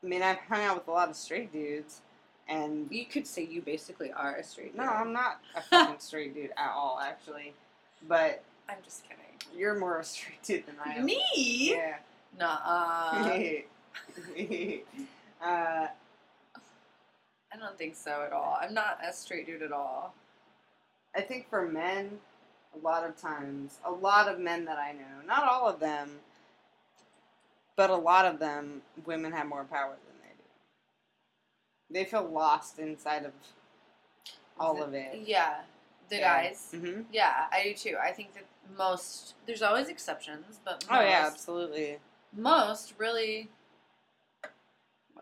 Speaker 4: I mean, I've hung out with a lot of straight dudes, and
Speaker 2: You could say you basically are a straight
Speaker 4: no. I'm not a fucking straight dude at all, actually. But
Speaker 2: I'm just kidding.
Speaker 4: you're more of a straight dude than I am.
Speaker 2: Me?
Speaker 4: Yeah.
Speaker 2: Nuh-uh.
Speaker 4: uh,
Speaker 2: I don't think so at all. I'm not a straight dude at all.
Speaker 4: I think for men, a lot of times, a lot of men that I know, not all of them, but a lot of them, women have more power than they do. They feel lost inside of all
Speaker 2: The-
Speaker 4: of it.
Speaker 2: Yeah. The
Speaker 4: Yeah.
Speaker 2: guys.
Speaker 4: hmm
Speaker 2: Yeah, I do too. I think that most there's always exceptions, but most,
Speaker 4: Oh yeah, absolutely.
Speaker 2: most really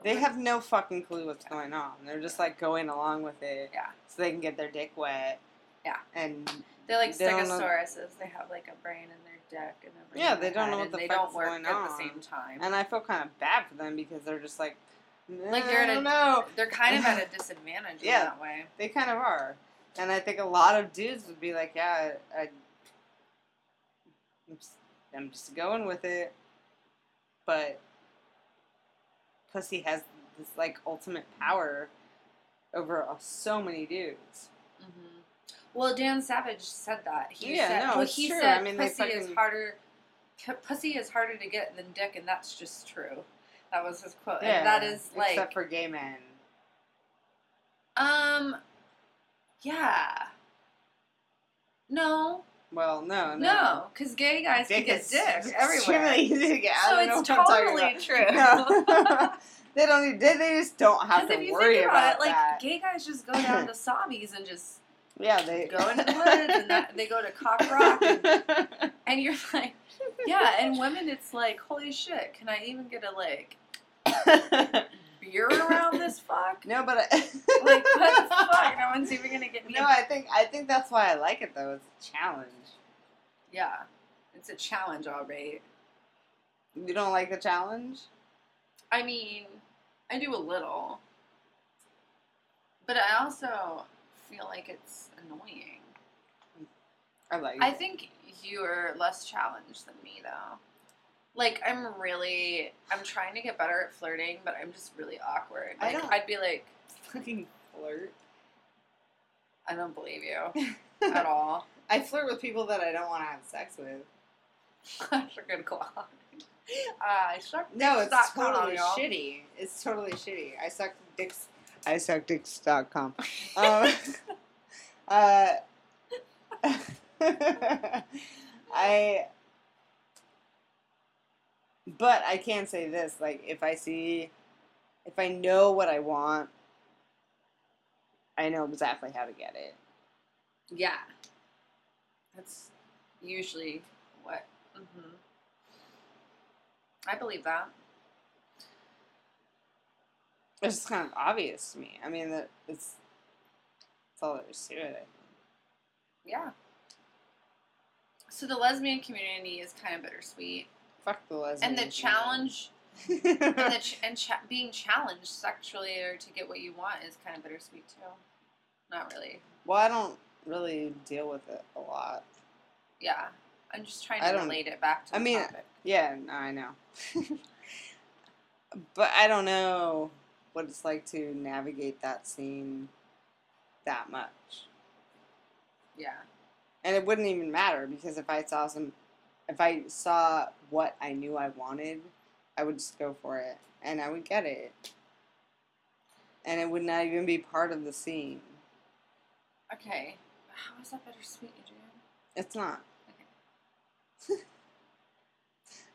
Speaker 4: They have no fucking clue what's going on. They're just like going along with it.
Speaker 2: Yeah.
Speaker 4: So they can get their dick wet.
Speaker 2: Yeah.
Speaker 4: And
Speaker 2: They're like
Speaker 4: They
Speaker 2: stegosauruses. They have like a brain in their dick and a brain
Speaker 4: Yeah, they don't know what the
Speaker 2: they
Speaker 4: fuck
Speaker 2: don't work
Speaker 4: going
Speaker 2: at the same time.
Speaker 4: and I feel kind of bad for them because they're just like,
Speaker 2: Like, they're
Speaker 4: I
Speaker 2: at a-
Speaker 4: don't know.
Speaker 2: They're kind of at a disadvantage
Speaker 4: Yeah.
Speaker 2: in that way.
Speaker 4: They kind of are. And I think a lot of dudes would be like, yeah, I, I, I'm just going with it. But pussy has this like ultimate power over uh, so many dudes.
Speaker 2: hmm Well, Dan Savage said that. He
Speaker 4: Yeah,
Speaker 2: said,
Speaker 4: no,
Speaker 2: well, he
Speaker 4: true.
Speaker 2: said
Speaker 4: I mean,
Speaker 2: pussy is harder. p- Pussy is harder to get than dick, and that's just true. That was his quote.
Speaker 4: Yeah,
Speaker 2: and that is like,
Speaker 4: except for gay men.
Speaker 2: um, yeah. No,
Speaker 4: Well, no, no.
Speaker 2: no, because gay guys
Speaker 4: Dick
Speaker 2: can get
Speaker 4: dicks
Speaker 2: dick everywhere.
Speaker 4: extremely easy to get.
Speaker 2: So it's totally true.
Speaker 4: No. they don't. Need, they, they just don't have to worry
Speaker 2: think about, it, like
Speaker 4: that.
Speaker 2: gay guys just go down to Sobbies and just
Speaker 4: yeah, they
Speaker 2: go into the woods, and that, they go to Cock Rock, and, and you're like, yeah. And women, it's like, holy shit, can I even get a like beer around this fuck?
Speaker 4: no, but I,
Speaker 2: Like what the fuck? No one's even gonna get me.
Speaker 4: No, I think I think that's why I like it though. It's a challenge.
Speaker 2: yeah, it's a challenge, all right.
Speaker 4: You don't like the challenge?
Speaker 2: I mean, I do a little, but I also feel like it's annoying.
Speaker 4: I like.
Speaker 2: I
Speaker 4: it.
Speaker 2: think you are less challenged than me, though. Like I'm really, I'm trying to get better at flirting, but I'm just really awkward.
Speaker 4: I
Speaker 2: Like
Speaker 4: don't-
Speaker 2: I'd be like,
Speaker 4: fucking flirt.
Speaker 2: I don't believe you at all.
Speaker 4: I flirt with people that I don't want to have sex with.
Speaker 2: That's a good call. Uh, I suck
Speaker 4: No, it's
Speaker 2: dicks dot com,
Speaker 4: totally shitty. It's totally shitty. I suck dicks. I suck dicks.com. Um, uh, I. But I can say this: like, if I see, if I know what I want, I know exactly how to get it.
Speaker 2: Yeah, that's usually what. hmm I believe that.
Speaker 4: It's just kind of obvious to me. I mean, that it's that's all there is to it.
Speaker 2: Yeah. So the lesbian community is kind of bittersweet,
Speaker 4: Fuck the lesbian.
Speaker 2: and the challenge and the ch- and cha- being challenged sexually or to get what you want is kind of bittersweet too. Not really.
Speaker 4: well, I don't really deal with it a lot.
Speaker 2: Yeah. I'm just trying to relate it back to the
Speaker 4: I mean,
Speaker 2: topic.
Speaker 4: Yeah, no, I know. but I don't know what it's like to navigate that scene that much.
Speaker 2: Yeah.
Speaker 4: And it wouldn't even matter because if I saw some, if I saw what I knew I wanted, I would just go for it and I would get it. And it would not even be part of the scene.
Speaker 2: Okay. How is that bittersweet, Adrian?
Speaker 4: It's not.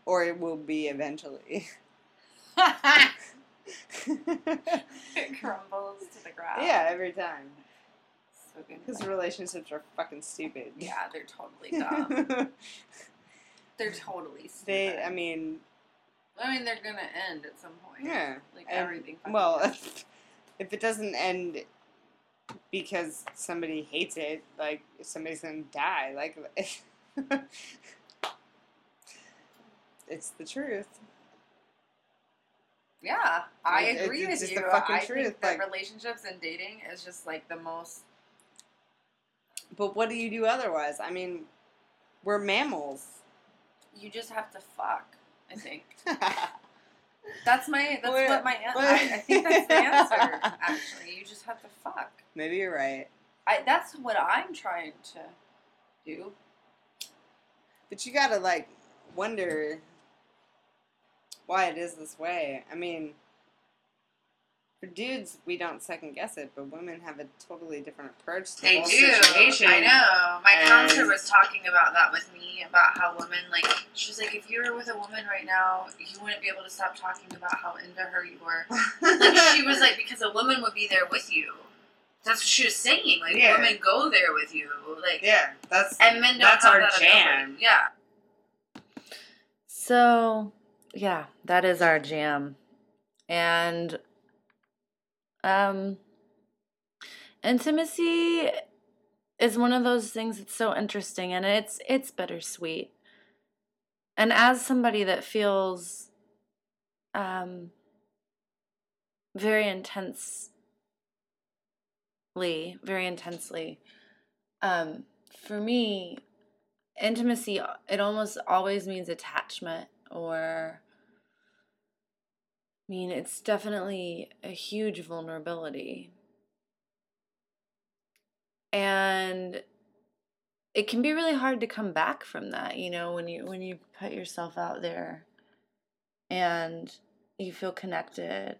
Speaker 4: or it will be eventually.
Speaker 2: it crumbles to the ground.
Speaker 4: yeah, every time.
Speaker 2: So good.
Speaker 4: Because relationships are fucking stupid.
Speaker 2: Yeah, they're totally dumb. They're totally stupid.
Speaker 4: they, I mean,
Speaker 2: I mean, they're gonna end at some point.
Speaker 4: yeah.
Speaker 2: Like
Speaker 4: and-
Speaker 2: everything.
Speaker 4: Well, if it doesn't end because somebody hates it, like somebody's gonna die. Like, it's the truth.
Speaker 2: yeah, I agree with you.
Speaker 4: the fucking
Speaker 2: I
Speaker 4: truth,
Speaker 2: think that
Speaker 4: like-
Speaker 2: relationships and dating is just like the most
Speaker 4: But what do you do otherwise? I mean, we're mammals.
Speaker 6: You just have to fuck. I think that's my that's
Speaker 4: Wait,
Speaker 6: what my
Speaker 4: wait.
Speaker 6: I, I think that's the answer. Actually, you just have to fuck.
Speaker 4: Maybe you're right.
Speaker 6: I that's what I'm trying to do.
Speaker 4: But you gotta like wonder why it is this way. I mean, for dudes, we don't second guess it, but women have a totally different approach to the whole situation.
Speaker 6: I know. My
Speaker 4: And-
Speaker 6: counselor was talking about that with me about how women like. She was like, if you were with a woman right now, you wouldn't be able to stop talking about how into her you were. Like she was like, because a woman would be there with you. That's what she was saying. Like
Speaker 4: Yeah.
Speaker 6: women go there with you. Like
Speaker 4: yeah, that's
Speaker 6: and men don't
Speaker 4: that's
Speaker 6: have
Speaker 4: our
Speaker 6: that
Speaker 4: jam.
Speaker 6: ability. Yeah.
Speaker 2: So, yeah, that is our jam. And um intimacy is one of those things that's so interesting and it's it's bittersweet. And as somebody that feels um very intensely, very intensely um for me intimacy it almost always means attachment or I mean it's definitely a huge vulnerability. And it can be really hard to come back from that you know when you when you put yourself out there and you feel connected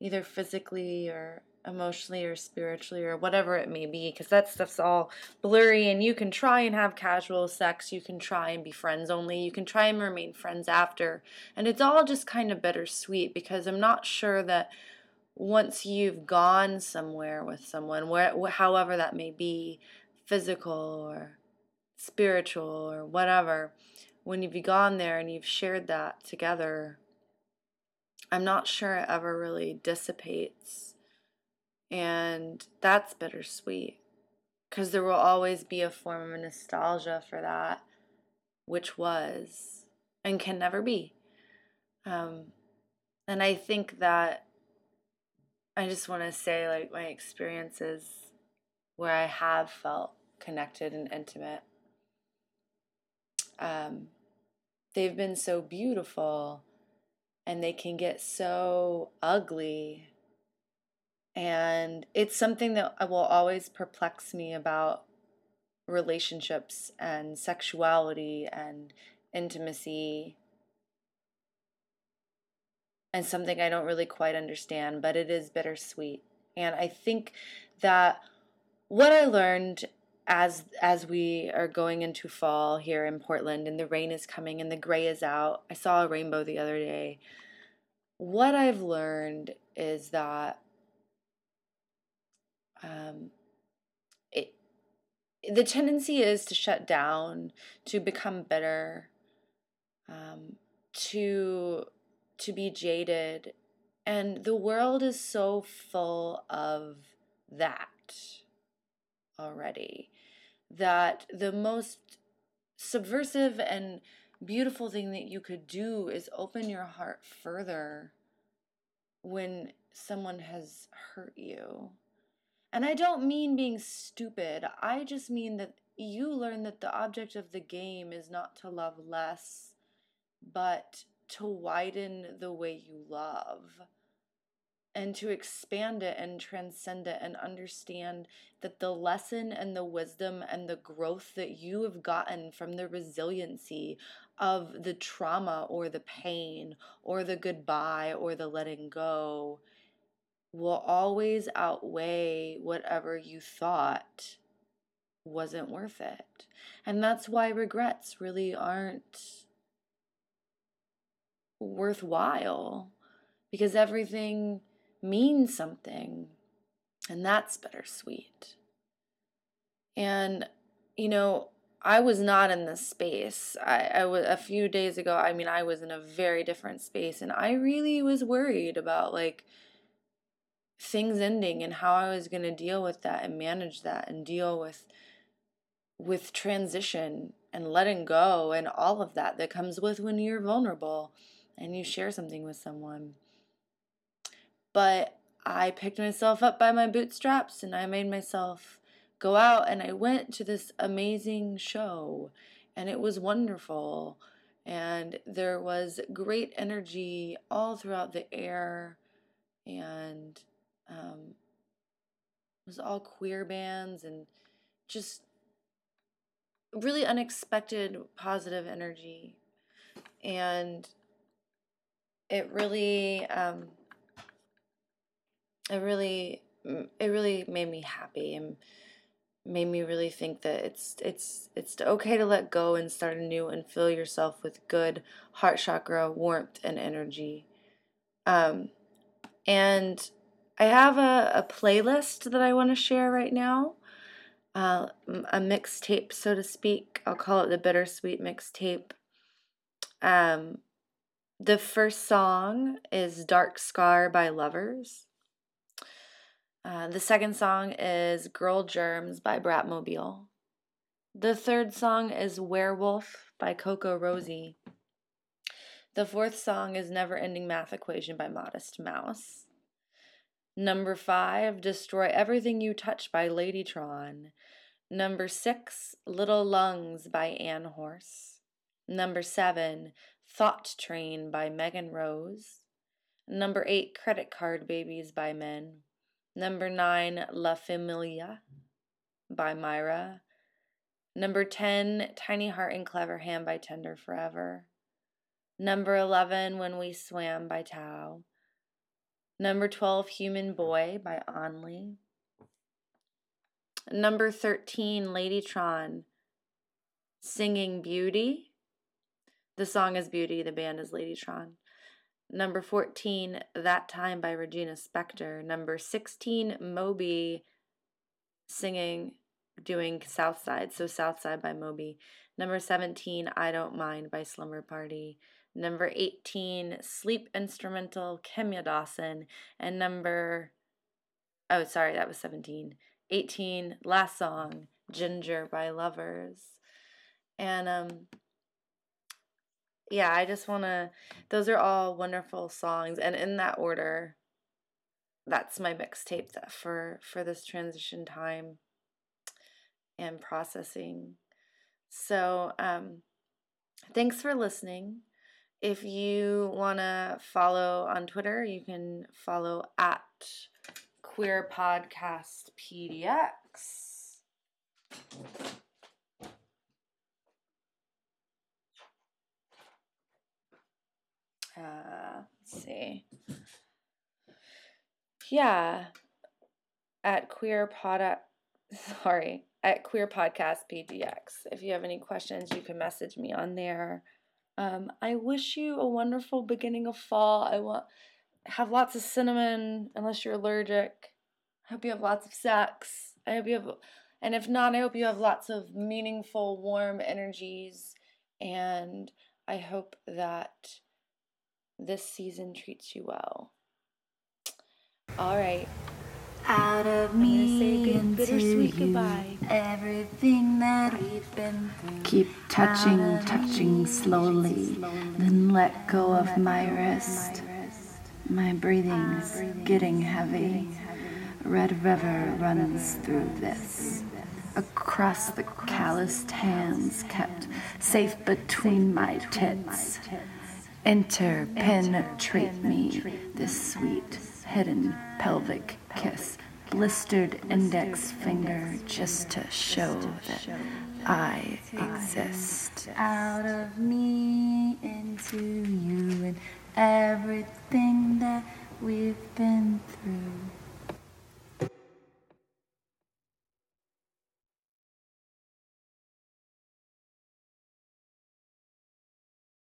Speaker 2: either physically or emotionally or spiritually or whatever it may be because that stuff's all blurry and you can try and have casual sex you can try and be friends only you can try and remain friends after and it's all just kind of bittersweet because i'm not sure that once you've gone somewhere with someone where however that may be physical or spiritual or whatever when you've gone there and you've shared that together i'm not sure it ever really dissipates and that's bittersweet because there will always be a form of nostalgia for that, which was and can never be. Um, and I think that I just want to say, like, my experiences where I have felt connected and intimate, um, they've been so beautiful and they can get so ugly and it's something that uh, will always perplex me about relationships and sexuality and intimacy and something I don't really quite understand, but it is bittersweet. And I think that what I learned as as we are going into fall here in Portland and the rain is coming and the gray is out. I saw a rainbow the other day. What I've learned is that um, it, the tendency is to shut down, to become bitter, um, to to be jaded, and the world is so full of that already that the most subversive and beautiful thing that you could do is open your heart further when someone has hurt you. And I don't mean being stupid. I just mean that you learn that the object of the game is not to love less, but to widen the way you love and to expand it and transcend it and understand that the lesson and the wisdom and the growth that you have gotten from the resiliency of the trauma or the pain or the goodbye or the letting go will always outweigh whatever you thought wasn't worth it. And that's why regrets really aren't worthwhile because everything means something, and that's bittersweet. And, you know, I was not in this space. I, I was a few days ago. I mean, I was in a very different space, and I really was worried about like things ending and how I was going to deal with that and manage that and deal with with transition and letting go and all of that that comes with when you're vulnerable and you share something with someone. But I picked myself up by my bootstraps and I made myself go out and I went to this amazing show and it was wonderful and there was great energy all throughout the air and um, it was all queer bands and just really unexpected positive energy. And it really um, it really it really made me happy and made me really think that it's it's it's okay to let go and start anew and fill yourself with good heart chakra warmth and energy. Um, and i have a, a playlist that i want to share right now uh, a mixtape so to speak i'll call it the bittersweet mixtape um, the first song is dark scar by lovers uh, the second song is Girl Germs by Bratmobile. The third song is Werewolf by CocoRosie. The fourth song is Never Ending Math Equation by Modest Mouse. Number five, Destroy Everything You Touch by Ladytron. Number six, Little Lungs by Anne Horse. Number seven, Thought Train by Megan Rose. Number eight, Credit Card Babies by Men. Number nine, La Familia by Myra. Number 10, Tiny Heart and Clever Hand by Tender Forever. Number 11, When We Swam by Thao. Number 12, Human Boy by Only. Number 13, Ladytron, Singing Beauty. The song is Beauty, the band is Ladytron. Number 14, That Time by Regina Spektor. Number 16, Moby singing, doing Southside, so Southside by Moby. Number 17, I Don't Mind by Slumber Party. Number 18, Sleep Instrumental, Kimya Dawson. And number, oh, sorry, that was 17. 18, last song, Ginger by Lovers. And, um, yeah, I just want to, those are all wonderful songs. And in that order, that's my mixtape for, for this transition time and processing. So, um, thanks for listening. If you want to follow on Twitter, you can follow at Queer Podcast PDX. Uh, let's see. Yeah, at Queer Pod, sorry, at Queer Podcast PDX. If you have any questions, you can message me on there. Um, I wish you a wonderful beginning of fall. I want have lots of cinnamon, unless you're allergic. I hope you have lots of sex. I hope you have, and if not, I hope you have lots of meaningful, warm energies. And I hope that this season treats you well. All right.
Speaker 7: Out of
Speaker 2: I'm gonna say
Speaker 7: me
Speaker 2: good,
Speaker 7: into
Speaker 2: bittersweet
Speaker 7: you,
Speaker 2: goodbye.
Speaker 7: everything that we've been through.
Speaker 8: Keep touching, touching
Speaker 7: me
Speaker 8: slowly, then let go of my wrist. My breathing's getting heavy. Red river runs through this. Across the calloused hands kept safe between my tits. Enter, penetrate me, this sweet, hidden pelvic kiss. Blistered index finger just to show that I exist.
Speaker 7: Out of me into you and everything that we've been through.